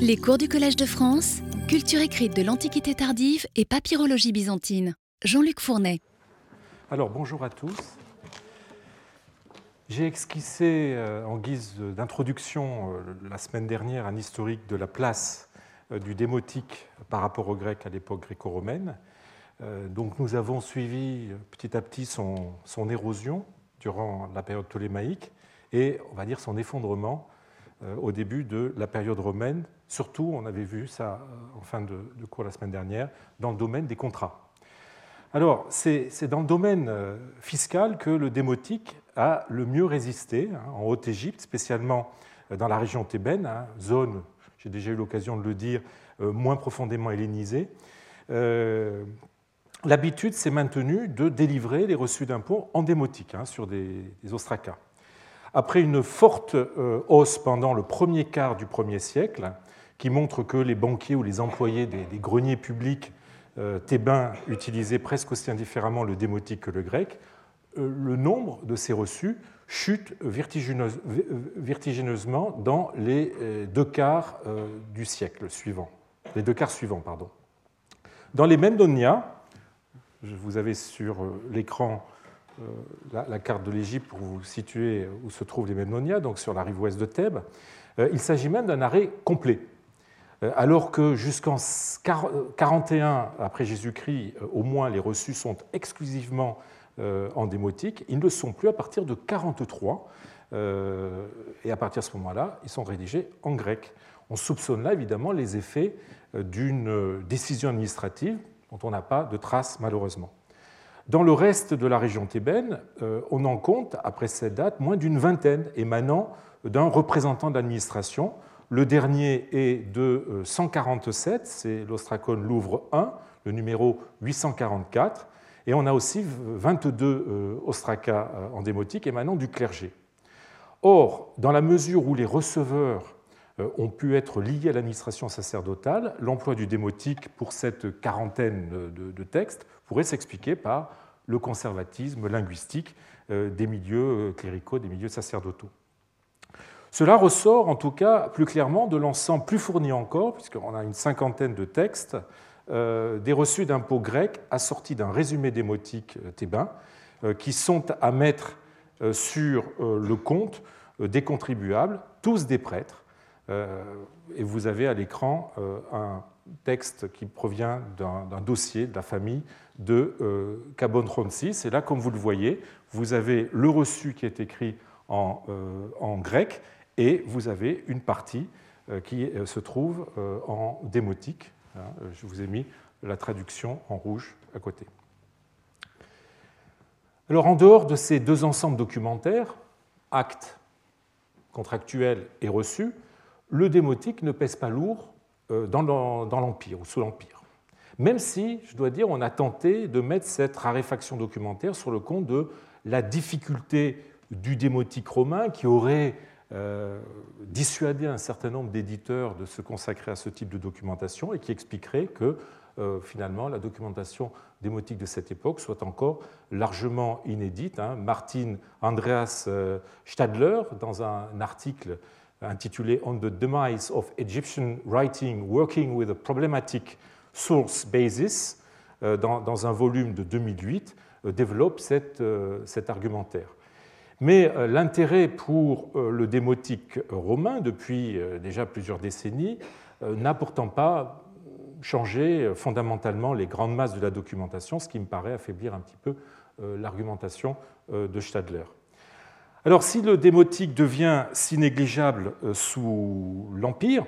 Les cours du Collège de France, culture écrite de l'Antiquité tardive et papyrologie byzantine. Jean-Luc Fournet. Alors bonjour à tous. J'ai esquissé euh, en guise d'introduction euh, la semaine dernière un historique de la place euh, du démotique par rapport au grec à l'époque gréco-romaine. Donc nous avons suivi petit à petit son, son, érosion durant la période ptolémaïque et on va dire son effondrement au début de la période romaine. Surtout, on avait vu ça en fin de, cours la semaine dernière, dans le domaine des contrats. Alors, c'est dans le domaine euh, fiscal que le démotique a le mieux résisté, hein, en Haute-Égypte, spécialement euh, dans la région thébaine, hein, zone, j'ai déjà eu l'occasion de le dire, euh, moins profondément hellénisée. L'habitude s'est maintenue de délivrer les reçus d'impôts en démotique hein, sur des, ostracas. Après une forte hausse pendant le premier quart du premier siècle, qui montre que les banquiers ou les employés des greniers publics euh, thébains utilisaient presque aussi indifféremment le démotique que le grec, euh, le nombre de ces reçus chute vertigineusement dans les euh, deux quarts du siècle suivant, les deux quarts suivants, pardon. Dans les Memnonia, vous avez sur l'écran la, carte de l'Égypte pour vous situer où se trouvent les Memnonia, donc sur la rive ouest de Thèbes, il s'agit même d'un arrêt complet euh, alors que jusqu'en 41 après Jésus-Christ, euh, au moins les reçus sont exclusivement euh, en démotique, ils ne le sont plus à partir de 43, et à partir de ce moment-là, ils sont rédigés en grec. On soupçonne là évidemment les effets d'une décision administrative dont on n'a pas de traces malheureusement. Dans le reste de la région thébaine, on en compte, après cette date, moins d'une vingtaine émanant d'un représentant d'administration le dernier est de 147, euh, c'est l'Ostracon Louvre 1, le numéro 844. Et on a aussi 22 euh, ostracas euh, en démotique émanant du clergé. Or, dans la mesure où les receveurs ont pu être liés à l'administration sacerdotale, l'emploi du démotique pour cette quarantaine de textes pourrait s'expliquer par le conservatisme linguistique des milieux cléricaux, des milieux sacerdotaux. Cela ressort en tout cas plus clairement de l'ensemble plus fourni encore, puisqu'on a une cinquantaine de textes, euh, des reçus d'impôts grecs assortis d'un résumé démotique euh, thébain, euh, qui sont à mettre sur le compte des contribuables, tous des prêtres. Et vous avez à l'écran un texte qui provient d'un dossier de la famille de Cabon Et là, comme vous le voyez, vous avez le reçu qui est écrit en, en grec et vous avez une partie euh, qui euh, se trouve euh, en démotique. Hein, je vous ai mis la traduction en rouge à côté. Alors en dehors de ces deux ensembles documentaires, actes contractuels et reçus, le démotique ne pèse pas lourd dans l'Empire ou sous l'Empire. Même si, je dois dire, on a tenté de mettre cette raréfaction documentaire sur le compte de la difficulté du démotique romain qui aurait euh, dissuader un certain nombre d'éditeurs de se consacrer à ce type de documentation et qui expliquerait que euh, finalement la documentation démotique de cette époque soit encore largement inédite. Hein. Martin Andreas euh, Stadler, dans un article intitulé On the Demise of Egyptian Writing Working with a Problematic Source Basis, dans, dans, un volume de 2008, développe cette, cet argumentaire. Mais euh, l'intérêt pour euh, le démotique romain depuis euh, déjà plusieurs décennies n'a pourtant pas changé fondamentalement les grandes masses de la documentation, ce qui me paraît affaiblir un petit peu l'argumentation de Stadler. Alors si le démotique devient si négligeable sous l'Empire,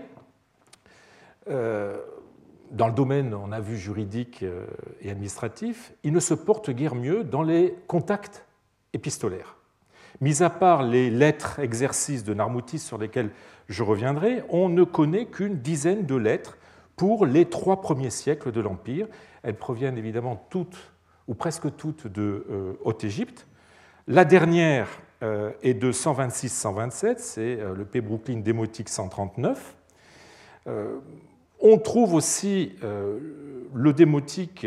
dans le domaine, on a vu juridique et administratif, il ne se porte guère mieux dans les contacts épistolaires. Mis à part les lettres exercices de Narmoutis sur lesquelles je reviendrai, on ne connaît qu'une dizaine de lettres pour les trois premiers siècles de l'Empire. Elles proviennent évidemment toutes, ou presque toutes, de euh, Haute-Égypte. La dernière euh, est de 126-127, c'est euh, le P. Brooklyn démotique 139. On trouve aussi le démotique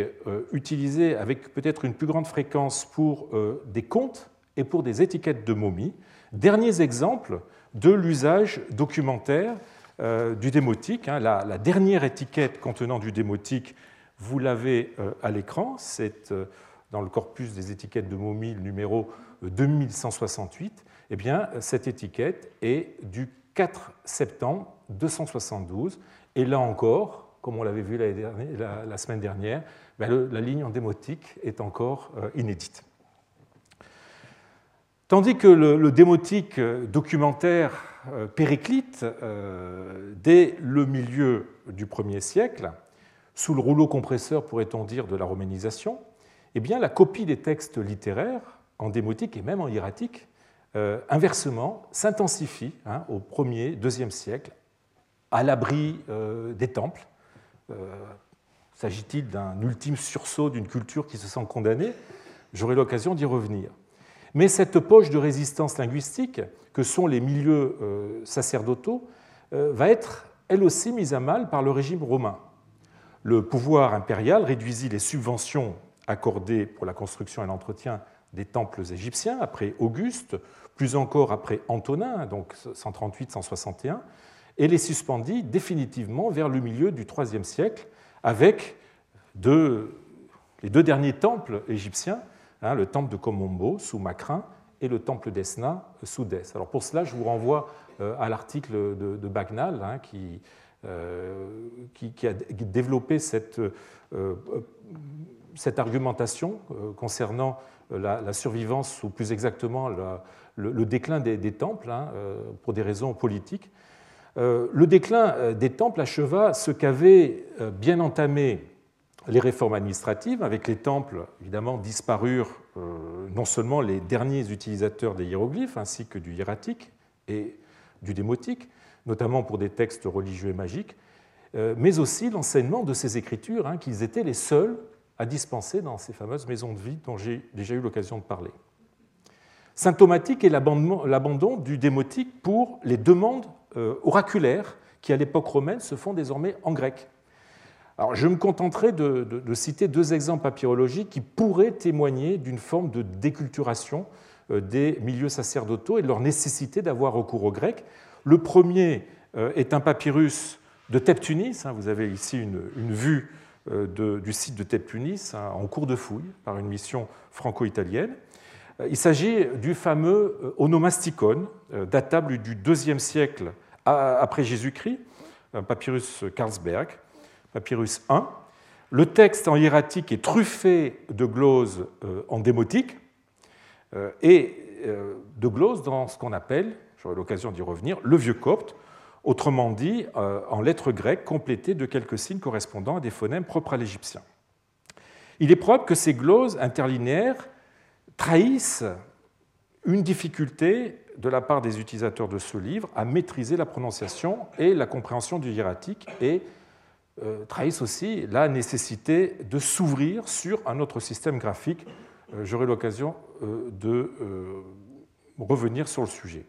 utilisé avec peut-être une plus grande fréquence pour des contes et pour des étiquettes de momies. Derniers exemples de l'usage documentaire du démotique. Hein. La, dernière étiquette contenant du démotique, vous l'avez à l'écran, c'est dans le corpus des étiquettes de momies, numéro 2168. Eh bien, cette étiquette est du 4 septembre 272, et là encore, comme on l'avait vu la, semaine dernière, ben, la ligne en démotique est encore inédite. Tandis que le, démotique documentaire euh, périclite, euh, dès le milieu du 1er siècle, sous le rouleau compresseur, pourrait-on dire, de la romanisation, eh bien, la copie des textes littéraires en démotique et même en hiératique, euh, inversement, s'intensifie hein, au 1er, 2e siècle, à l'abri des temples. S'agit-il d'un ultime sursaut d'une culture qui se sent condamnée? J'aurai l'occasion d'y revenir. Mais cette poche de résistance linguistique, que sont les milieux euh, sacerdotaux, euh, va être elle aussi mise à mal par le régime romain. Le pouvoir impérial réduisit les subventions accordées pour la construction et l'entretien des temples égyptiens après Auguste, plus encore après Antonin, donc 138-161, et les suspendit définitivement vers le milieu du IIIe siècle avec les deux derniers temples égyptiens Hein, le temple de Komombo sous Macrin et le temple d'Esna sous Dès. Alors pour cela, je vous renvoie euh, à l'article de, Bagnal hein, euh, qui, a développé cette, euh, argumentation concernant la, survivance, ou plus exactement le, déclin des, temples, hein, pour des raisons politiques. Le déclin des temples acheva ce qu'avait bien entamé les réformes administratives, avec les temples, évidemment, disparurent euh, non seulement les derniers utilisateurs des hiéroglyphes, ainsi que du hiératique et du démotique, notamment pour des textes religieux et magiques, euh, mais aussi l'enseignement de ces écritures, hein, qu'ils étaient les seuls à dispenser dans ces fameuses maisons de vie dont j'ai déjà eu l'occasion de parler. Symptomatique est l'abandon du démotique pour les demandes euh, oraculaires qui, à l'époque romaine, se font désormais en grec je me contenterai de, citer deux exemples papyrologiques qui pourraient témoigner d'une forme de déculturation euh, des milieux sacerdotaux et de leur nécessité d'avoir recours au grec. Le premier euh, est un papyrus de Teptunis. Hein, vous avez ici une, vue euh, du site de Teptunis hein, en cours de fouille par une mission franco-italienne. Il s'agit du fameux onomasticon, datable du IIe siècle après Jésus-Christ, papyrus Carlsberg, papyrus 1. Le texte en hiératique est truffé de gloses euh, en démotique euh, et euh, de gloses dans ce qu'on appelle, j'aurai l'occasion d'y revenir, le vieux copte, autrement dit en lettres grecques complétées de quelques signes correspondant à des phonèmes propres à l'égyptien. Il est probable que ces gloses interlinéaires trahissent une difficulté de la part des utilisateurs de ce livre à maîtriser la prononciation et la compréhension du hiératique et euh, trahissent aussi la nécessité de s'ouvrir sur un autre système graphique. Euh, j'aurai l'occasion euh, de revenir sur le sujet.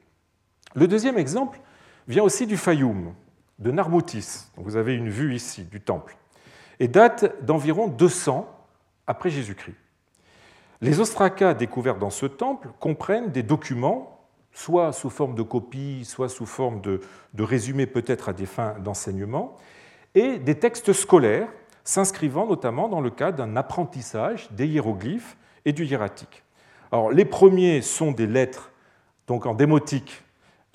Le deuxième exemple vient aussi du Fayoum, de Narmoutis. Vous avez une vue ici du temple, et date d'environ 200 après Jésus-Christ. Les ostracas découverts dans ce temple comprennent des documents, soit sous forme de copies, soit sous forme de, résumés peut-être à des fins d'enseignement, et des textes scolaires s'inscrivant notamment dans le cadre d'un apprentissage des hiéroglyphes et du hiératique. Alors, les premiers sont des lettres donc en démotique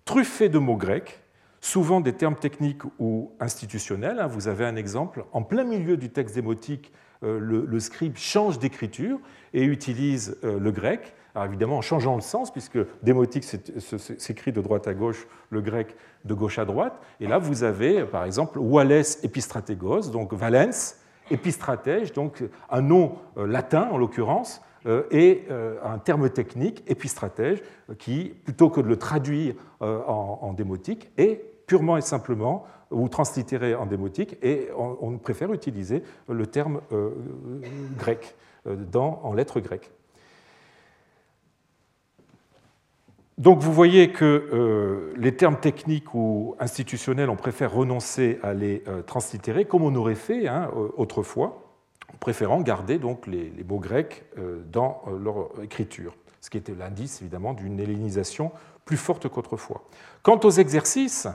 truffées de mots grecs, souvent des termes techniques ou institutionnels. Hein. Vous avez un exemple en plein milieu du texte démotique, euh, le, scribe change d'écriture et utilise euh, le grec. Évidemment en changeant le sens, puisque démotique s'écrit de droite à gauche, le grec de gauche à droite. Et là, vous avez par exemple Wales epistratégos, donc Valens, épistratège, donc un nom euh, latin en l'occurrence, euh, et euh, un terme technique, épistratège, qui, plutôt que de le traduire en démotique, est purement et simplement ou translittéré en démotique, et on préfère utiliser le terme grec dans, en lettres grecques. Donc vous voyez que euh, les termes techniques ou institutionnels, on préfère renoncer à les euh, translittérer comme on aurait fait hein, autrefois, en préférant garder donc les, mots grecs euh, dans leur écriture, ce qui était l'indice évidemment d'une hellénisation plus forte qu'autrefois. Quant aux exercices,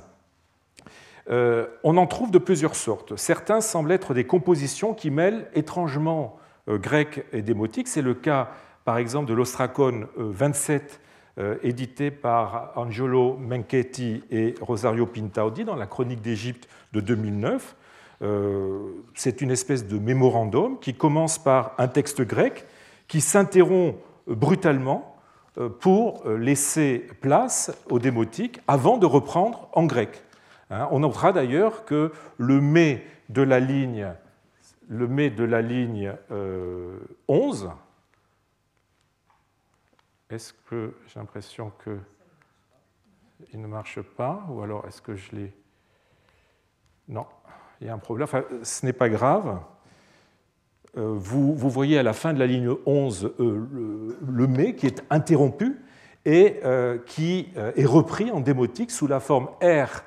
on en trouve de plusieurs sortes. Certains semblent être des compositions qui mêlent étrangement grec et démotique. C'est le cas, par exemple, de l'Ostracone 27 euh, édité par Angelo Menchetti et Rosario Pintaudi dans la Chronique d'Égypte de 2009. Euh, c'est une espèce de mémorandum qui commence par un texte grec qui s'interrompt brutalement euh, pour laisser place au démotique avant de reprendre en grec. Hein, on notera d'ailleurs que le mai de la ligne, le mai de la ligne 11 est-ce que j'ai l'impression qu'il ne marche pas Ou alors est-ce que je l'ai? Non, il y a un problème. Enfin, ce n'est pas grave. Euh, vous, voyez à la fin de la ligne 11 euh, le, mais qui est interrompu et euh, qui est repris en démotique sous la forme R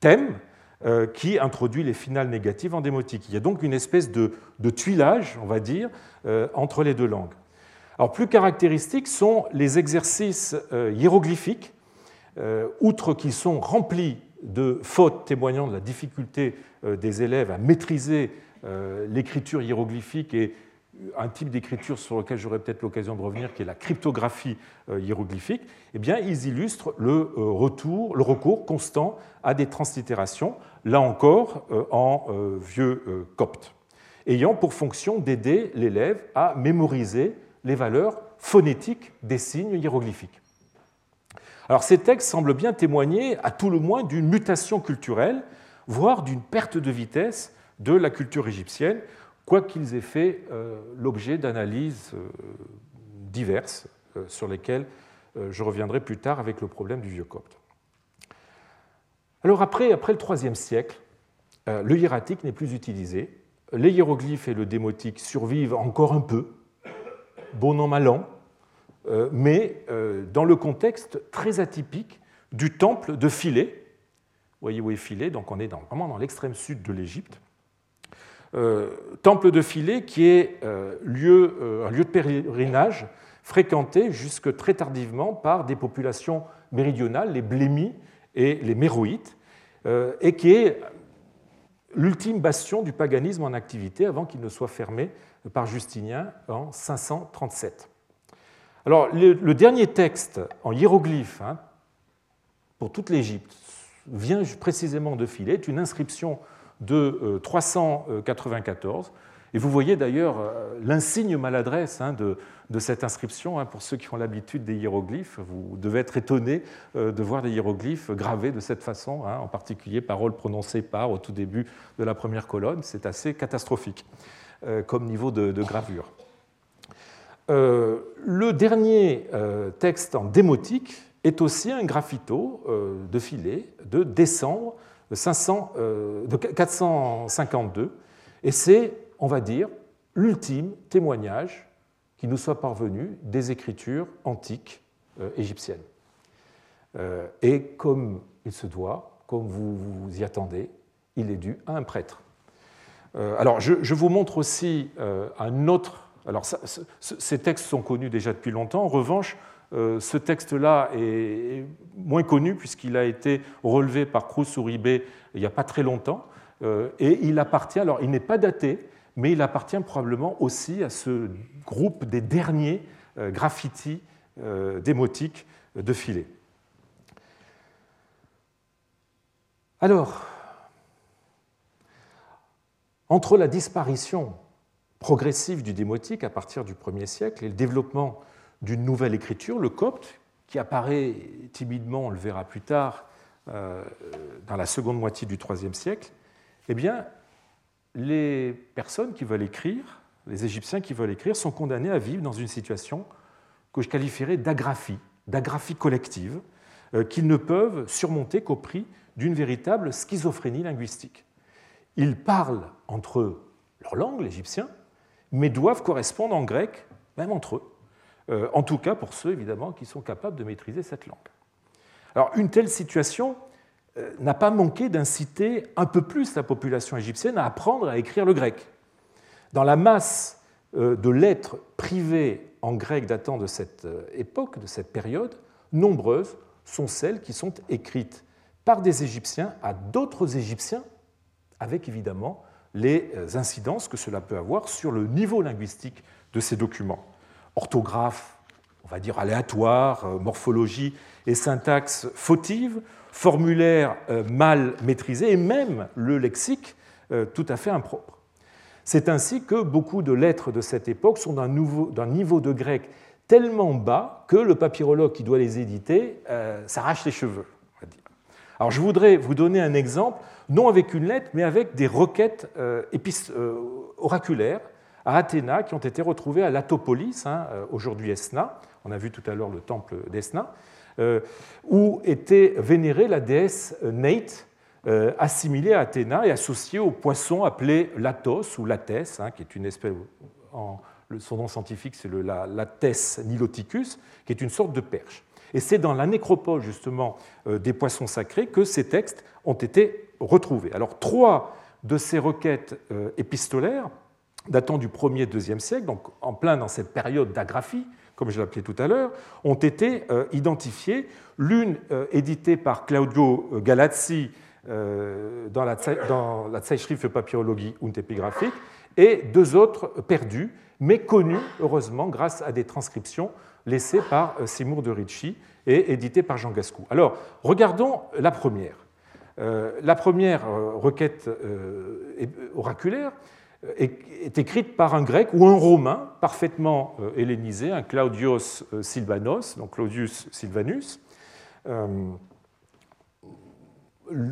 thème qui introduit les finales négatives en démotique. Il y a donc une espèce de, tuilage, on va dire, entre les deux langues. Alors, plus caractéristiques sont les exercices euh, hiéroglyphiques, euh, outre qu'ils sont remplis de fautes témoignant de la difficulté euh, des élèves à maîtriser l'écriture hiéroglyphique et un type d'écriture sur lequel j'aurai peut-être l'occasion de revenir, qui est la cryptographie hiéroglyphique, eh bien, ils illustrent le, retour, le recours constant à des translittérations, là encore en vieux copte, ayant pour fonction d'aider l'élève à mémoriser les valeurs phonétiques des signes hiéroglyphiques. Alors ces textes semblent bien témoigner à tout le moins d'une mutation culturelle, voire d'une perte de vitesse de la culture égyptienne, quoiqu'ils aient fait euh, l'objet d'analyses euh, diverses euh, sur lesquelles je reviendrai plus tard avec le problème du vieux copte. Alors après, le IIIe siècle, le hiératique n'est plus utilisé. Les hiéroglyphes et le démotique survivent encore un peu, bon an, mal an, mais dans le contexte très atypique du temple de Philae. Vous voyez où est Philae, donc on est vraiment dans l'extrême sud de l'Égypte. Euh, temple de Philae qui est lieu, un lieu de pèlerinage fréquenté jusque très tardivement par des populations méridionales, les Blémis et les Méroïtes, et qui est l'ultime bastion du paganisme en activité avant qu'il ne soit fermé par Justinien en 537. Alors, le, dernier texte en hiéroglyphe hein, pour toute l'Égypte vient précisément de Philae, est une inscription de 394. Euh, Et vous voyez d'ailleurs euh, l'insigne maladresse hein, de, cette inscription. Hein, pour ceux qui ont l'habitude des hiéroglyphes, vous devez être étonné euh, de voir des hiéroglyphes gravés de cette façon, en particulier paroles prononcées par au tout début de la première colonne. C'est assez catastrophique. Comme niveau de, gravure. Le dernier texte en démotique est aussi un graffito de filet de décembre de 452, et c'est, on va dire, l'ultime témoignage qui nous soit parvenu des écritures antiques égyptiennes. et comme il se doit, comme vous vous y attendez, il est dû à un prêtre. Euh, alors, je, vous montre aussi euh, un autre. Alors, ces textes sont connus déjà depuis longtemps. En revanche, euh, ce texte-là est moins connu puisqu'il a été relevé par Cruz Uribe il n'y a pas très longtemps. et il appartient, alors il n'est pas daté, mais il appartient probablement aussi à ce groupe des derniers graffitis démotiques de filet. Alors, entre la disparition progressive du démotique à partir du 1er siècle et le développement d'une nouvelle écriture, le copte, qui apparaît timidement, on le verra plus tard, euh, dans la seconde moitié du IIIe siècle, eh bien, les personnes qui veulent écrire, les Égyptiens qui veulent écrire, sont condamnés à vivre dans une situation que je qualifierais d'agraphie, d'agraphie collective, euh, qu'ils ne peuvent surmonter qu'au prix d'une véritable schizophrénie linguistique. Ils parlent entre leur langue, l'égyptien, mais doivent correspondre en grec, même entre eux. Euh, en tout cas pour ceux, évidemment, qui sont capables de maîtriser cette langue. Alors, une telle situation euh, n'a pas manqué d'inciter un peu plus la population égyptienne à apprendre à écrire le grec. Dans la masse euh, de lettres privées en grec datant de cette époque, de cette période, nombreuses sont celles qui sont écrites par des Égyptiens à d'autres Égyptiens, avec évidemment les incidences que cela peut avoir sur le niveau linguistique de ces documents. Orthographe, on va dire aléatoire, morphologie et syntaxe fautive, formulaire mal maîtrisé et même le lexique tout à fait impropre. C'est ainsi que beaucoup de lettres de cette époque sont d'un niveau de grec tellement bas que le papyrologue qui doit les éditer euh, s'arrache les cheveux. Alors je voudrais vous donner un exemple, non avec une lettre, mais avec des requêtes euh, euh, oraculaires à Athéna qui ont été retrouvées à Latopolis, hein, aujourd'hui Esna, on a vu tout à l'heure le temple d'Esna, où était vénérée la déesse Neit, euh, assimilé à Athéna et associé au poisson appelé latos ou lates, hein, qui est une espèce, en, son nom scientifique c'est le lates niloticus, qui est une sorte de perche. Et c'est dans la nécropole justement euh, des poissons sacrés que ces textes ont été retrouvés. Alors trois de ces requêtes euh, épistolaires, datant du 1er et 2e siècle, donc en plein dans cette période d'agraphie, comme je l'appelais tout à l'heure, ont été identifiées. L'une éditée par Claudio Galazzi euh, dans la, dans la Zeitschrift Papyrologie und Epigraphique, et deux autres perdus, mais connus, heureusement, grâce à des transcriptions laissées par euh, Seymour de Ricci et éditées par Jean Gascou. Alors, regardons la première. Euh, la première requête oraculaire est écrite par un grec ou un romain parfaitement hellénisé, un Claudius Silvanus, donc Claudius Silvanus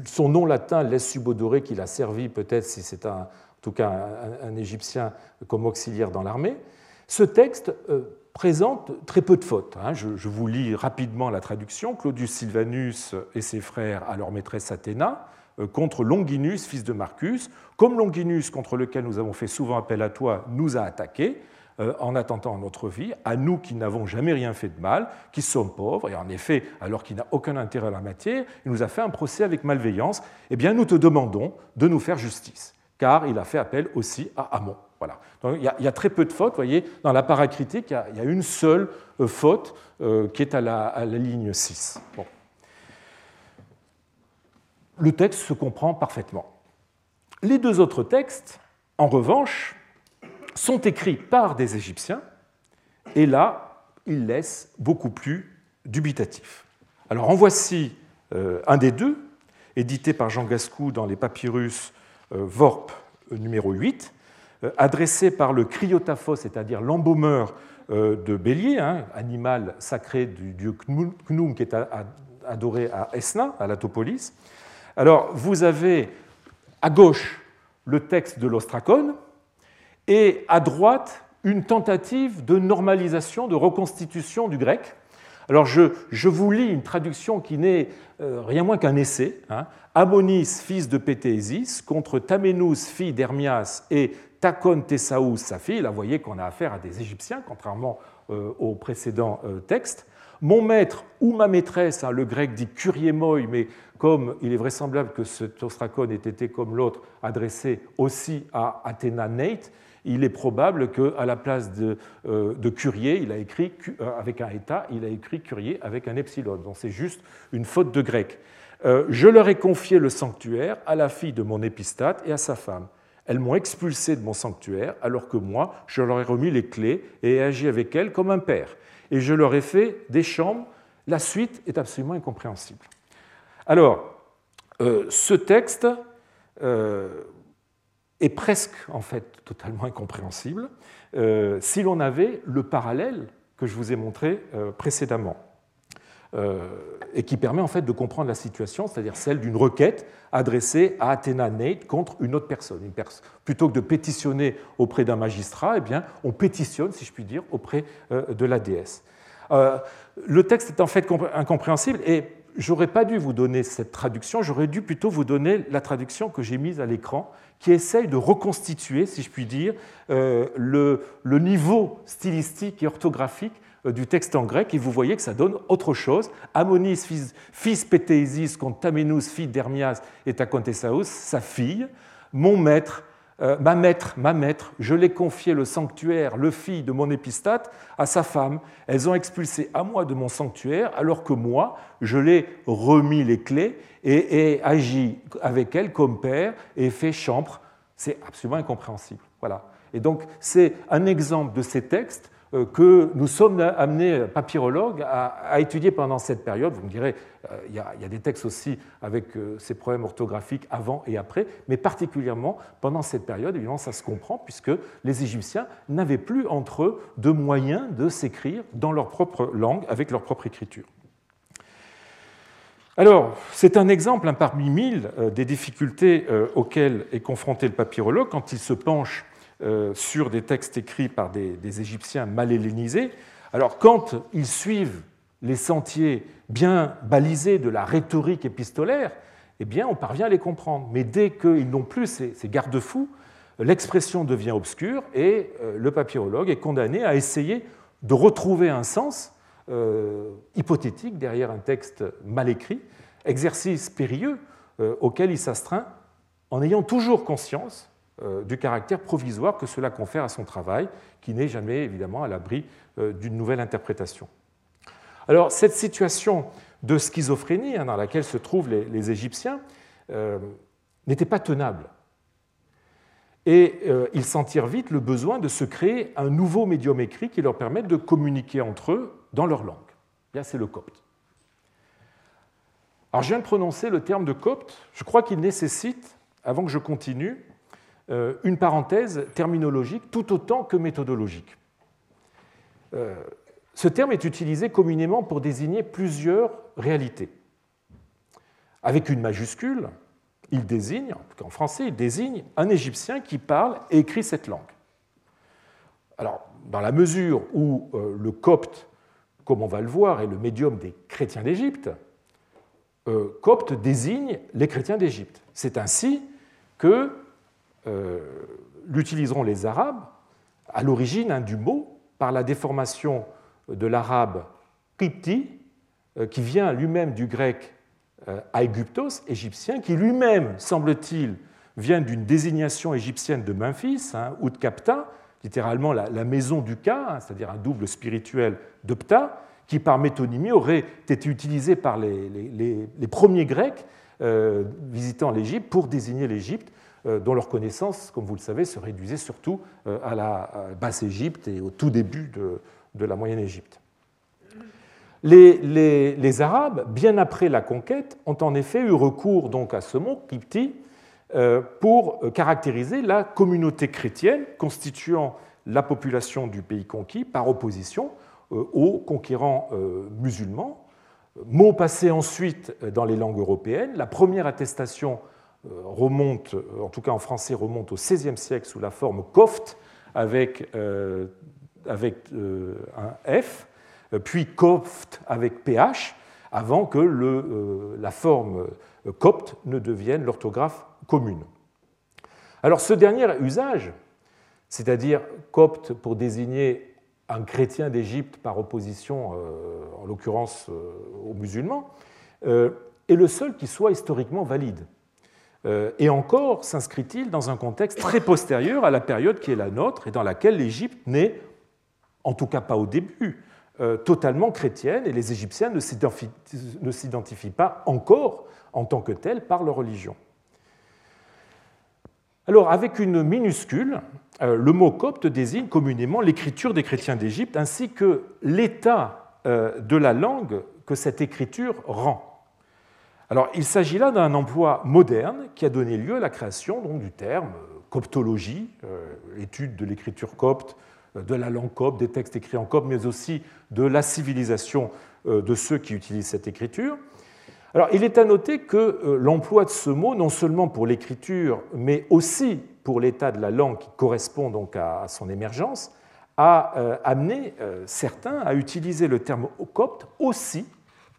son nom latin laisse subodorer qu'il a servi peut-être, si c'est en tout cas un, Égyptien, comme auxiliaire dans l'armée. Ce texte euh, présente très peu de fautes. Hein. Je, vous lis rapidement la traduction. Claudius Silvanus et ses frères à leur maîtresse Athéna euh, contre Longinus, fils de Marcus. Comme Longinus, contre lequel nous avons fait souvent appel à toi, nous a attaqués, euh, en attendant notre vie, à nous qui n'avons jamais rien fait de mal, qui sommes pauvres, et en effet, alors qu'il n'a aucun intérêt à la matière, il nous a fait un procès avec malveillance, eh bien nous te demandons de nous faire justice, car il a fait appel aussi à Amon. Voilà. Donc, il, y a, très peu de fautes, vous voyez, dans la paracritique, il y a, une seule euh, faute euh, qui est à la, ligne 6. Le texte se comprend parfaitement. Les deux autres textes, en revanche, sont écrits par des Égyptiens, et là, ils laissent beaucoup plus dubitatif. Alors en voici euh, un des deux, édité par Jean Gascou dans les papyrus euh, Vorp euh, numéro 8, adressé par le cryotaphos, c'est-à-dire l'embaumeur de bélier, hein, animal sacré du dieu Knum qui est adoré à Esna, à la Topolis. Alors vous avez à gauche le texte de l'ostracone, et à droite une tentative de normalisation, de reconstitution du grec. Alors je, vous lis une traduction qui n'est euh, rien moins qu'un essai. Hein. Amonis, fils de Pétésis, contre Tamenous, fille d'Hermias, et Takon Tessaous, sa fille. Là, vous voyez qu'on a affaire à des Égyptiens, contrairement euh, aux précédents euh, textes. Mon maître ou ma maîtresse, hein, le grec dit kuriemoi, mais comme il est vraisemblable que cet ostracone ait été comme l'autre adressé aussi à Athéna Nate, il est probable qu'à la place de, euh, Curier, il a écrit euh, avec un état, il a écrit Curier avec un epsilon. Donc c'est juste une faute de grec. Euh, je leur ai confié le sanctuaire à la fille de mon épistate et à sa femme. Elles m'ont expulsé de mon sanctuaire, alors que moi, je leur ai remis les clés et ai agi avec elles comme un père. Et je leur ai fait des chambres. La suite est absolument incompréhensible. Alors, ce texte, est presque en fait totalement incompréhensible euh, si l'on avait le parallèle que je vous ai montré euh, précédemment. Euh, et qui permet en fait de comprendre la situation, c'est-à-dire celle d'une requête adressée à Athéna Nate contre une autre personne. Plutôt que de pétitionner auprès d'un magistrat, eh bien, on pétitionne, si je puis dire, auprès de la déesse. le texte est en fait incompréhensible et j'aurais pas dû vous donner cette traduction, j'aurais dû plutôt vous donner la traduction que j'ai mise à l'écran, qui essaye de reconstituer, si je puis dire, euh, le, niveau stylistique et orthographique euh, du texte en grec, et vous voyez que ça donne autre chose. Amonis, fils, fils Pétéisis, contre Tamenus, fille d'Hermias, et Tacontessaus, sa fille. Mon maître, euh, ma maître, ma maître, je l'ai confié le sanctuaire, le fils de mon épistate, à sa femme. Elles ont expulsé à moi de mon sanctuaire, alors que moi, je l'ai remis les clés et, et agi avec elle comme père et fait chambre. C'est absolument incompréhensible. Voilà. Et donc, c'est un exemple de ces textes euh, que nous sommes amenés, papyrologues, à, étudier pendant cette période. Vous me direz, euh, il y, a, des textes aussi avec euh, ces problèmes orthographiques avant et après, mais particulièrement pendant cette période, évidemment, ça se comprend, puisque les Égyptiens n'avaient plus entre eux de moyens de s'écrire dans leur propre langue, avec leur propre écriture. Alors, c'est un exemple parmi mille des difficultés auxquelles est confronté le papyrologue quand il se penche euh, sur des textes écrits par des, Égyptiens mal hellénisés. Alors quand ils suivent les sentiers bien balisés de la rhétorique épistolaire, eh bien on parvient à les comprendre. Mais dès qu'ils n'ont plus ces, garde-fous, l'expression devient obscure et euh, le papyrologue est condamné à essayer de retrouver un sens euh, hypothétique derrière un texte mal écrit, exercice périlleux auquel il s'astreint en ayant toujours conscience du caractère provisoire que cela confère à son travail, qui n'est jamais évidemment à l'abri euh, d'une nouvelle interprétation. Alors cette situation de schizophrénie hein, dans laquelle se trouvent les, Égyptiens euh, n'était pas tenable. Et ils sentirent vite le besoin de se créer un nouveau médium écrit qui leur permette de communiquer entre eux dans leur langue. C'est le copte. Alors je viens de prononcer le terme de copte. Je crois qu'il nécessite, avant que je continue, euh, une parenthèse terminologique tout autant que méthodologique. Euh, ce terme est utilisé communément pour désigner plusieurs réalités. Avec une majuscule, il désigne, en français, il désigne un Égyptien qui parle et écrit cette langue. Alors, dans la mesure où euh, le copte, comme on va le voir, est le médium des chrétiens d'Égypte, copte désigne les chrétiens d'Égypte. C'est ainsi que euh, l'utiliseront les Arabes à l'origine hein, du mot par la déformation de l'arabe Qibti, euh, qui vient lui-même du grec euh, aegyptos, égyptien, qui lui-même, semble-t-il, vient d'une désignation égyptienne de Memphis, hein, ou de Kapta, littéralement la, maison du Ka, hein, c'est-à-dire un double spirituel de Ptah, qui par métonymie aurait été utilisé par les, premiers Grecs visitant l'Égypte pour désigner l'Égypte euh, dont leur connaissance, comme vous le savez, se réduisait surtout euh, à la Basse-Égypte et au tout début de, la Moyenne-Égypte. Les, Arabes, bien après la conquête, ont en effet eu recours donc à ce mot, Kipti, euh, pour caractériser la communauté chrétienne constituant la population du pays conquis par opposition aux conquérants musulmans. Mot passé ensuite dans les langues européennes, la première attestation euh, remonte, euh, en tout cas en français, remonte au XVIe siècle sous la forme coft avec, euh, un F, puis coft avec PH, avant que la forme copte ne devienne l'orthographe commune. Alors ce dernier usage, c'est-à-dire copte pour désigner un chrétien d'Égypte par opposition, en l'occurrence, aux musulmans, est le seul qui soit historiquement valide. Euh, et encore s'inscrit-il dans un contexte très postérieur à la période qui est la nôtre et dans laquelle l'Égypte n'est, en tout cas pas au début, euh, totalement chrétienne et les Égyptiens ne s'identifient pas encore en tant que tels par leur religion. Alors, avec une minuscule, euh, le mot copte désigne communément l'écriture des chrétiens d'Égypte ainsi que l'état de la langue que cette écriture rend. Alors, il s'agit là d'un emploi moderne qui a donné lieu à la création du terme euh, coptologie, euh, étude de l'écriture copte, euh, de la langue copte, des textes écrits en copte, mais aussi de la civilisation de ceux qui utilisent cette écriture. Alors, il est à noter que l'emploi de ce mot, non seulement pour l'écriture, mais aussi pour l'état de la langue qui correspond donc à son émergence, a amené certains à utiliser le terme copte aussi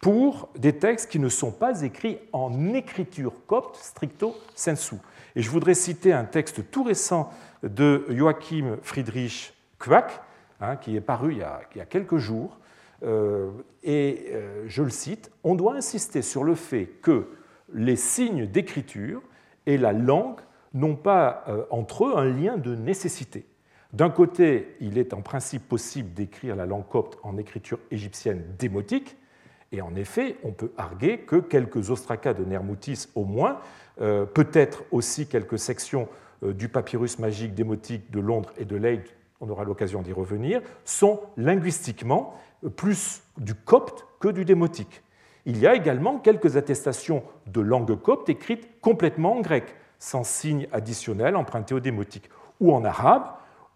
pour des textes qui ne sont pas écrits en écriture copte stricto sensu. Et je voudrais citer un texte tout récent de Joachim Friedrich Quack, hein, qui est paru il y a, quelques jours, euh, et euh, je le cite, On doit insister sur le fait que les signes d'écriture et la langue n'ont pas entre eux un lien de nécessité. D'un côté, il est en principe possible d'écrire la langue copte en écriture égyptienne démotique, et en effet, on peut arguer que quelques ostracas de Nermoutis au moins, euh, peut-être aussi quelques sections euh, du papyrus magique démotique de Londres et de Leyde, on aura l'occasion d'y revenir, sont linguistiquement plus du copte que du démotique. Il y a également quelques attestations de langue copte écrites complètement en grec, sans signe additionnel emprunté au démotique, ou en arabe,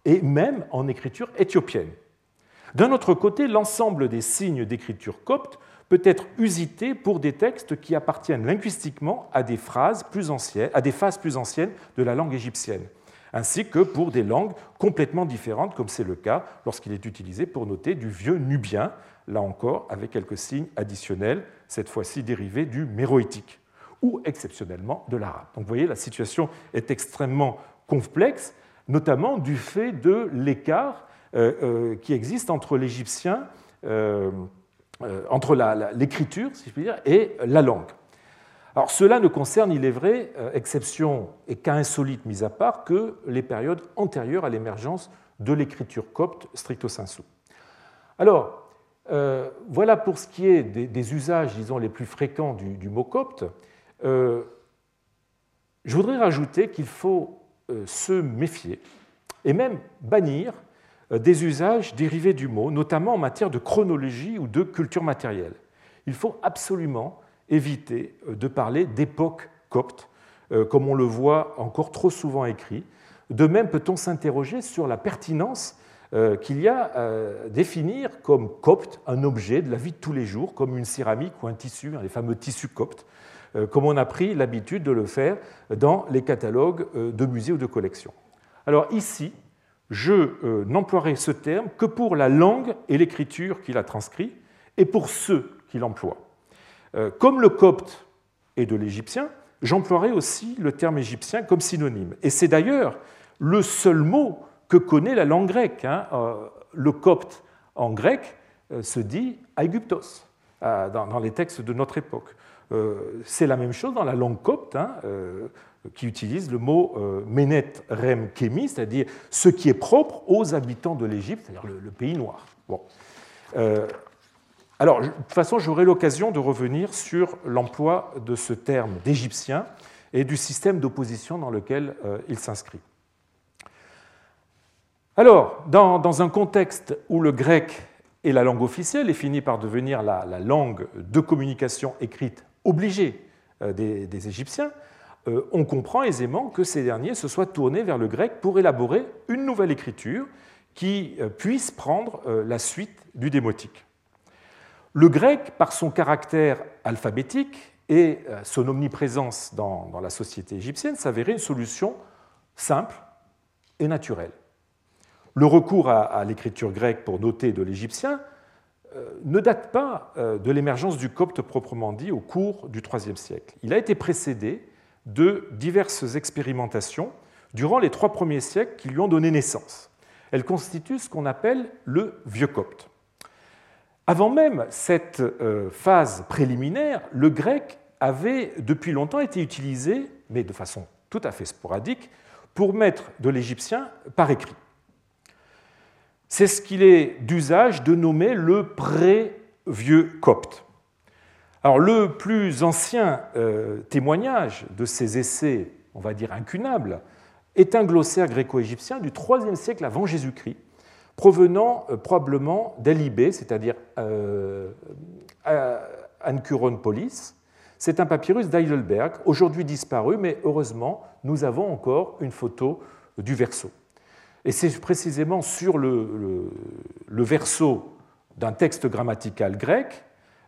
et même en écriture éthiopienne. D'un autre côté, l'ensemble des signes d'écriture copte peut être usité pour des textes qui appartiennent linguistiquement à des, phrases plus anciennes, à des phases plus anciennes de la langue égyptienne, ainsi que pour des langues complètement différentes, comme c'est le cas lorsqu'il est utilisé pour noter du vieux nubien, là encore avec quelques signes additionnels, cette fois-ci dérivés du méroïtique, ou exceptionnellement de l'arabe. Donc vous voyez, la situation est extrêmement complexe, notamment du fait de l'écart euh, euh, qui existe entre l'égyptien. Euh, entre l'écriture, si je puis dire, et la langue. Alors cela ne concerne, il est vrai, euh, exception et cas insolite mis à part, que les périodes antérieures à l'émergence de l'écriture copte stricto sensu. Alors, euh, voilà pour ce qui est des, usages, disons, les plus fréquents du, mot copte. je voudrais rajouter qu'il faut se méfier et même bannir des usages dérivés du mot, notamment en matière de chronologie ou de culture matérielle. Il faut absolument éviter euh, de parler d'époque copte, euh, comme on le voit encore trop souvent écrit. De même, peut-on s'interroger sur la pertinence qu'il y a à définir comme copte un objet de la vie de tous les jours, comme une céramique ou un tissu, hein, les fameux tissus coptes, comme on a pris l'habitude de le faire dans les catalogues de musées ou de collections. Alors ici, je euh, n'emploierai ce terme que pour la langue et l'écriture qui la transcrit et pour ceux qui l'emploient. Euh, comme le copte est de l'égyptien, j'emploierai aussi le terme égyptien comme synonyme. Et c'est d'ailleurs le seul mot que connaît la langue grecque. Hein. Euh, le copte en grec se dit aegyptos dans les textes de notre époque. C'est la même chose dans la langue copte. Hein, qui utilise le mot euh, Menet Rem Kemi, c'est-à-dire ce qui est propre aux habitants de l'Égypte, c'est-à-dire le, pays noir. Bon. Euh, alors, de toute façon, j'aurai l'occasion de revenir sur l'emploi de ce terme d'égyptien et du système d'opposition dans lequel euh, il s'inscrit. Alors, dans, un contexte où le grec est la langue officielle et finit par devenir la, langue de communication écrite obligée des Égyptiens, euh, on comprend aisément que ces derniers se soient tournés vers le grec pour élaborer une nouvelle écriture qui euh, puisse prendre euh, la suite du démotique. Le grec, par son caractère alphabétique et son omniprésence dans, la société égyptienne, s'avérait une solution simple et naturelle. Le recours à, l'écriture grecque pour noter de l'égyptien ne date pas de l'émergence du copte proprement dit au cours du IIIe siècle. Il a été précédé de diverses expérimentations durant les trois premiers siècles qui lui ont donné naissance. Elle constitue ce qu'on appelle le vieux copte. Avant même cette euh, phase préliminaire, le grec avait depuis longtemps été utilisé, mais de façon tout à fait sporadique, pour mettre de l'égyptien par écrit. C'est ce qu'il est d'usage de nommer le pré-vieux copte. Alors, le plus ancien euh, témoignage de ces essais, on va dire incunables, est un glossaire gréco-égyptien du IIIe siècle avant Jésus-Christ, provenant euh, probablement d'Alibé, c'est-à-dire euh, Polis. C'est un papyrus d'Heidelberg, aujourd'hui disparu, mais heureusement, nous avons encore une photo du verso. Et c'est précisément sur le verso d'un texte grammatical grec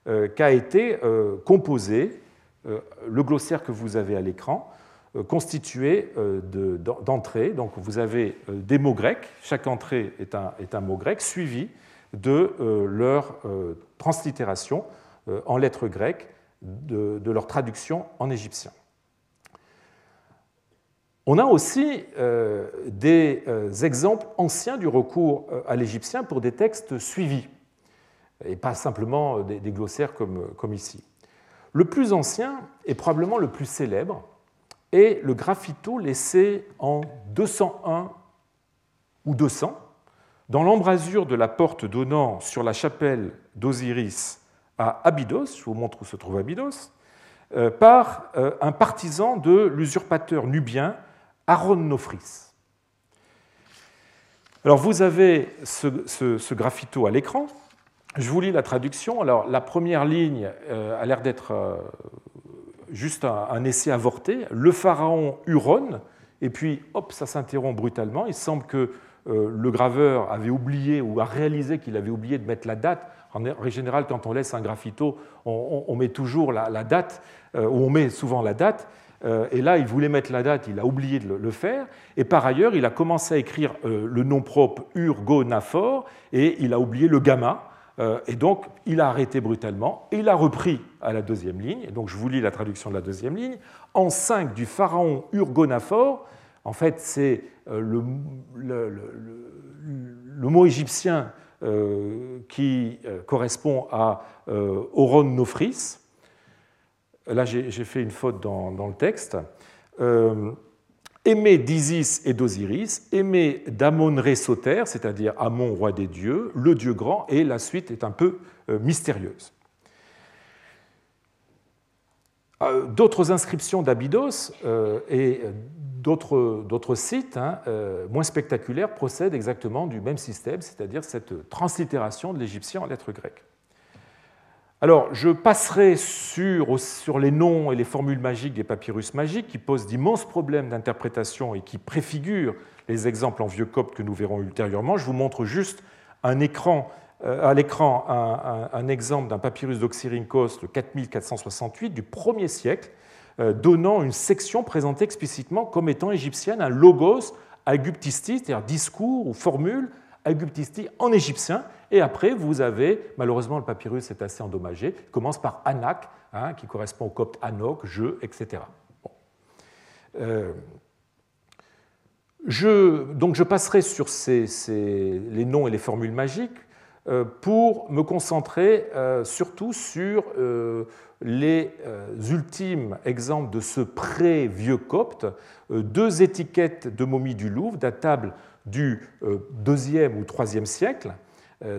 euh, qu'a été euh, composé euh, le glossaire que vous avez à l'écran, constitué d'entrées. Donc vous avez des mots grecs, chaque entrée est un, mot grec, suivi de leur translittération en lettres grecques, de, leur traduction en égyptien. On a aussi des exemples anciens du recours à l'égyptien pour des textes suivis et pas simplement des, glossaires comme, ici. Le plus ancien et probablement le plus célèbre est le graffito laissé en 201 ou 200 dans l'embrasure de la porte donnant sur la chapelle d'Osiris à Abydos, je vous montre où se trouve Abydos, euh, par euh, un partisan de l'usurpateur nubien Aaron Nofris. Alors vous avez ce, graffito à l'écran. Je vous lis la traduction. Alors la première ligne euh, a l'air d'être juste un, essai avorté. Le pharaon Huron, et puis hop, ça s'interrompt brutalement. Il semble que le graveur avait oublié ou a réalisé qu'il avait oublié de mettre la date. En général, quand on laisse un graffito, on, met toujours la date euh, où on met souvent la date. Euh, et là, il voulait mettre la date, il a oublié de le faire. Et par ailleurs, il a commencé à écrire euh, le nom propre Urgonaphore et il a oublié le gamma. Et donc, il a arrêté brutalement et il a repris à la deuxième ligne. Et donc, je vous lis la traduction de la deuxième ligne. En 5 du pharaon Urgonaphore, en fait, c'est le, mot égyptien qui correspond à Oron Nofris là j'ai fait une faute dans, le texte, euh, aimé d'Isis et d'Osiris, aimé d'Amon-Ré Soter, c'est-à-dire Amon, roi des dieux, le dieu grand, et la suite est un peu euh, mystérieuse. Euh, d'autres inscriptions d'Abydos et d'autres sites hein, moins spectaculaires procèdent exactement du même système, c'est-à-dire cette translittération de l'égyptien en lettres grecques. Alors, je passerai sur, les noms et les formules magiques des papyrus magiques qui posent d'immenses problèmes d'interprétation et qui préfigurent les exemples en vieux copte que nous verrons ultérieurement. Je vous montre juste un écran, euh, à l'écran un, exemple d'un papyrus d'Oxyrhynchos, le 4468 du 1er siècle, euh, donnant une section présentée explicitement comme étant égyptienne, un logos aguptistis, c'est-à-dire discours ou formule aguptistis en égyptien, et après, vous avez, malheureusement, le papyrus est assez endommagé, il commence par Anak, hein, qui correspond au copte Anok, je, etc. Euh, je, donc je passerai sur les noms et les formules magiques euh, pour me concentrer euh, surtout sur les ultimes exemples de ce pré-vieux copte, deux étiquettes de momies du Louvre datables du deuxième ou troisième siècle,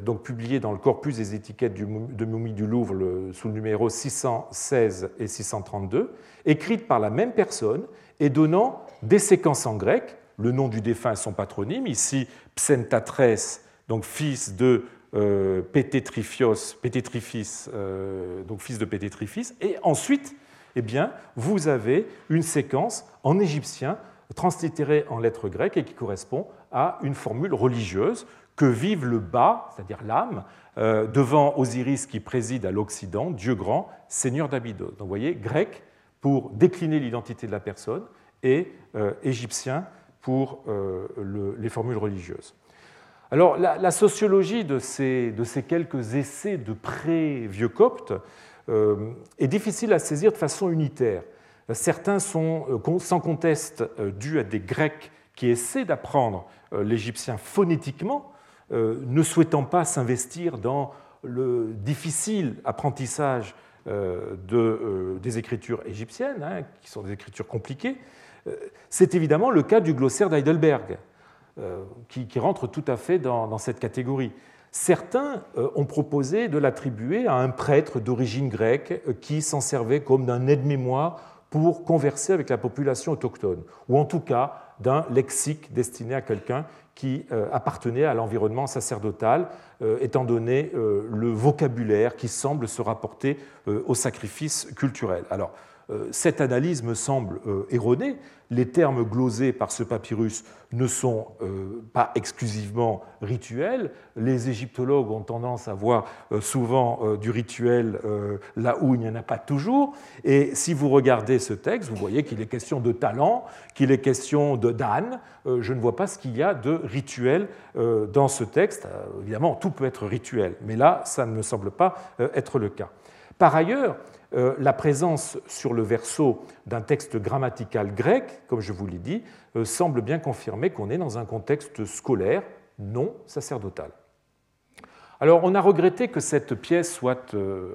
donc publié dans le corpus des étiquettes de momies du Louvre sous le numéro 616 et 632, écrite par la même personne et donnant des séquences en grec, le nom du défunt et son patronyme, ici Psentatres, donc fils de euh, Pététriphos, euh, donc fils de Pététriphis, et ensuite, eh bien, vous avez une séquence en égyptien translittérée en lettres grecques et qui correspond à une formule religieuse que vive le bas, c'est-à-dire l'âme, euh, devant Osiris qui préside à l'Occident, Dieu grand, Seigneur d'Abydos. Donc vous voyez, grec pour décliner l'identité de la personne et euh, égyptien pour euh, les formules religieuses. Alors la, sociologie de ces, de ces, quelques essais de pré-vieux coptes est difficile à saisir de façon unitaire. Certains sont sans conteste dus à des Grecs qui essaient d'apprendre l'égyptien phonétiquement, ne souhaitant pas s'investir dans le difficile apprentissage euh, euh, des écritures égyptiennes, hein, qui sont des écritures compliquées, c'est évidemment le cas du glossaire d'Heidelberg, qui, rentre tout à fait dans, cette catégorie. Certains ont proposé de l'attribuer à un prêtre d'origine grecque qui s'en servait comme d'un aide-mémoire pour converser avec la population autochtone, ou en tout cas d'un lexique destiné à quelqu'un qui euh, appartenait à l'environnement sacerdotal, euh, étant donné euh, le vocabulaire qui semble se rapporter au sacrifice culturel. Alors, cette analyse me semble erronée. Les termes glosés par ce papyrus ne sont pas exclusivement rituels. Les égyptologues ont tendance à voir souvent du rituel là où il n'y en a pas toujours. Et si vous regardez ce texte, vous voyez qu'il est question de talent, qu'il est question de d'âne. Je ne vois pas ce qu'il y a de rituel dans ce texte. Évidemment, tout peut être rituel, mais là, ça ne me semble pas être le cas. Par ailleurs, euh, la présence sur le verso d'un texte grammatical grec, comme je vous l'ai dit, euh, semble bien confirmer qu'on est dans un contexte scolaire, non sacerdotal. Alors on a regretté que cette pièce soit euh,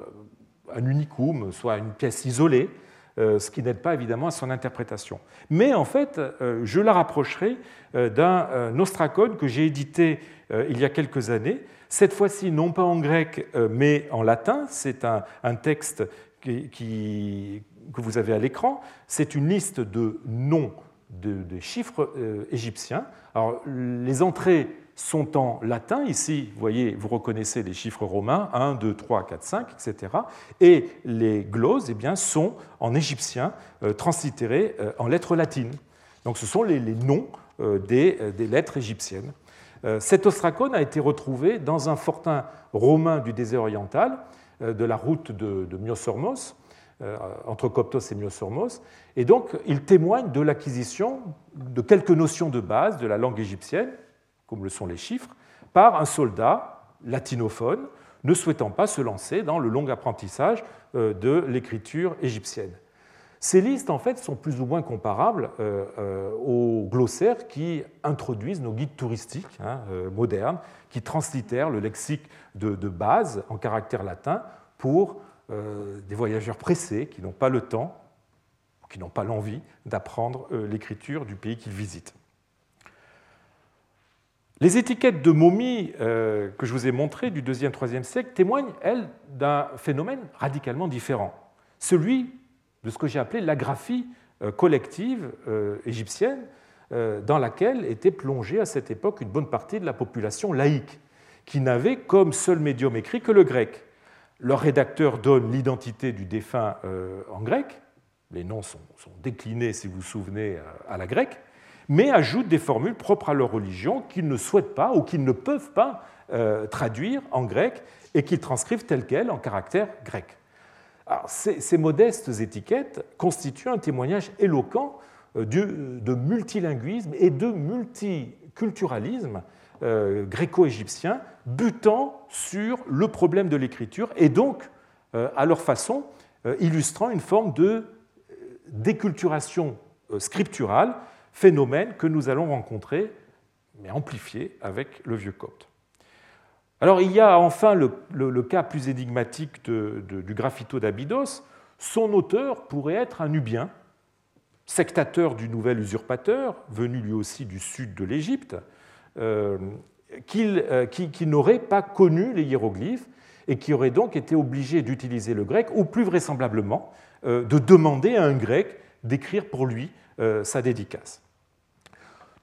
un unicum, soit une pièce isolée, ce qui n'aide pas évidemment à son interprétation. Mais en fait, je la rapprocherai d'un ostracone que j'ai édité il y a quelques années, cette fois-ci non pas en grec mais en latin. C'est un, texte que vous avez à l'écran. C'est une liste de noms de, chiffres égyptiens. Alors, les entrées sont en latin. Ici, vous voyez, vous reconnaissez les chiffres romains, 1, 2, 3, 4, 5, etc. Et les gloses eh bien, sont en égyptien, euh, euh, en lettres latines. Donc ce sont les, noms euh, des, lettres égyptiennes. cet ostracone a été retrouvé dans un fortin romain du désert oriental, de la route de, Myosormos, entre Coptos et Myosormos. Et donc, il témoigne de l'acquisition de quelques notions de base de la langue égyptienne, comme le sont les chiffres, par un soldat latinophone ne souhaitant pas se lancer dans le long apprentissage euh, de l'écriture égyptienne. Ces listes, en fait, sont plus ou moins comparables euh, euh, aux glossaires qui introduisent nos guides touristiques hein, modernes, qui translittèrent le lexique de, base en caractère latin pour des voyageurs pressés qui n'ont pas le temps, qui n'ont pas l'envie d'apprendre l'écriture du pays qu'ils visitent. Les étiquettes de momies euh, que je vous ai montrées du 2e, 3e siècle témoignent, elles, d'un phénomène radicalement différent, celui de ce que j'ai appelé l'agraphie euh, collective euh, égyptienne, dans laquelle était plongée à cette époque une bonne partie de la population laïque, qui n'avait comme seul médium écrit que le grec. Leur rédacteur donne l'identité du défunt en grec, les noms sont, déclinés, si vous vous souvenez, à la grecque, mais ajoutent des formules propres à leur religion qu'ils ne souhaitent pas ou qu'ils ne peuvent pas euh, traduire en grec et qu'ils transcrivent telles quelles en caractère grec. Ces, modestes étiquettes constituent un témoignage éloquent euh, de multilinguisme et de multiculturalisme euh, gréco-égyptien butant sur le problème de l'écriture et donc, à leur façon, illustrant une forme de déculturation scripturale phénomène que nous allons rencontrer, mais amplifié avec le vieux copte. Alors il y a enfin le, cas plus énigmatique du graffito d'Abydos. Son auteur pourrait être un Nubien, sectateur du nouvel usurpateur, venu lui aussi du sud de l'Égypte, euh, euh, qui, n'aurait pas connu les hiéroglyphes et qui aurait donc été obligé d'utiliser le grec, ou plus vraisemblablement euh, de demander à un grec d'écrire pour lui sa dédicace.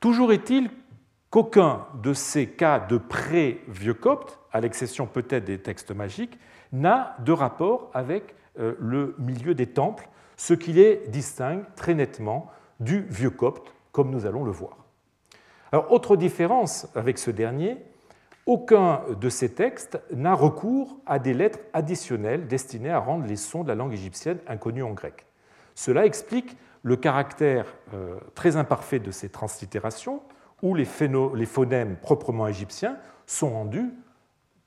Toujours est-il qu'aucun de ces cas de pré-vieux copte, à l'exception peut-être des textes magiques, n'a de rapport avec euh, le milieu des temples, ce qui les distingue très nettement du vieux copte, comme nous allons le voir. Alors, autre différence avec ce dernier, aucun de ces textes n'a recours à des lettres additionnelles destinées à rendre les sons de la langue égyptienne inconnus en grec. Cela explique le caractère euh, très imparfait de ces translittérations, où les, phonèmes proprement égyptiens sont rendus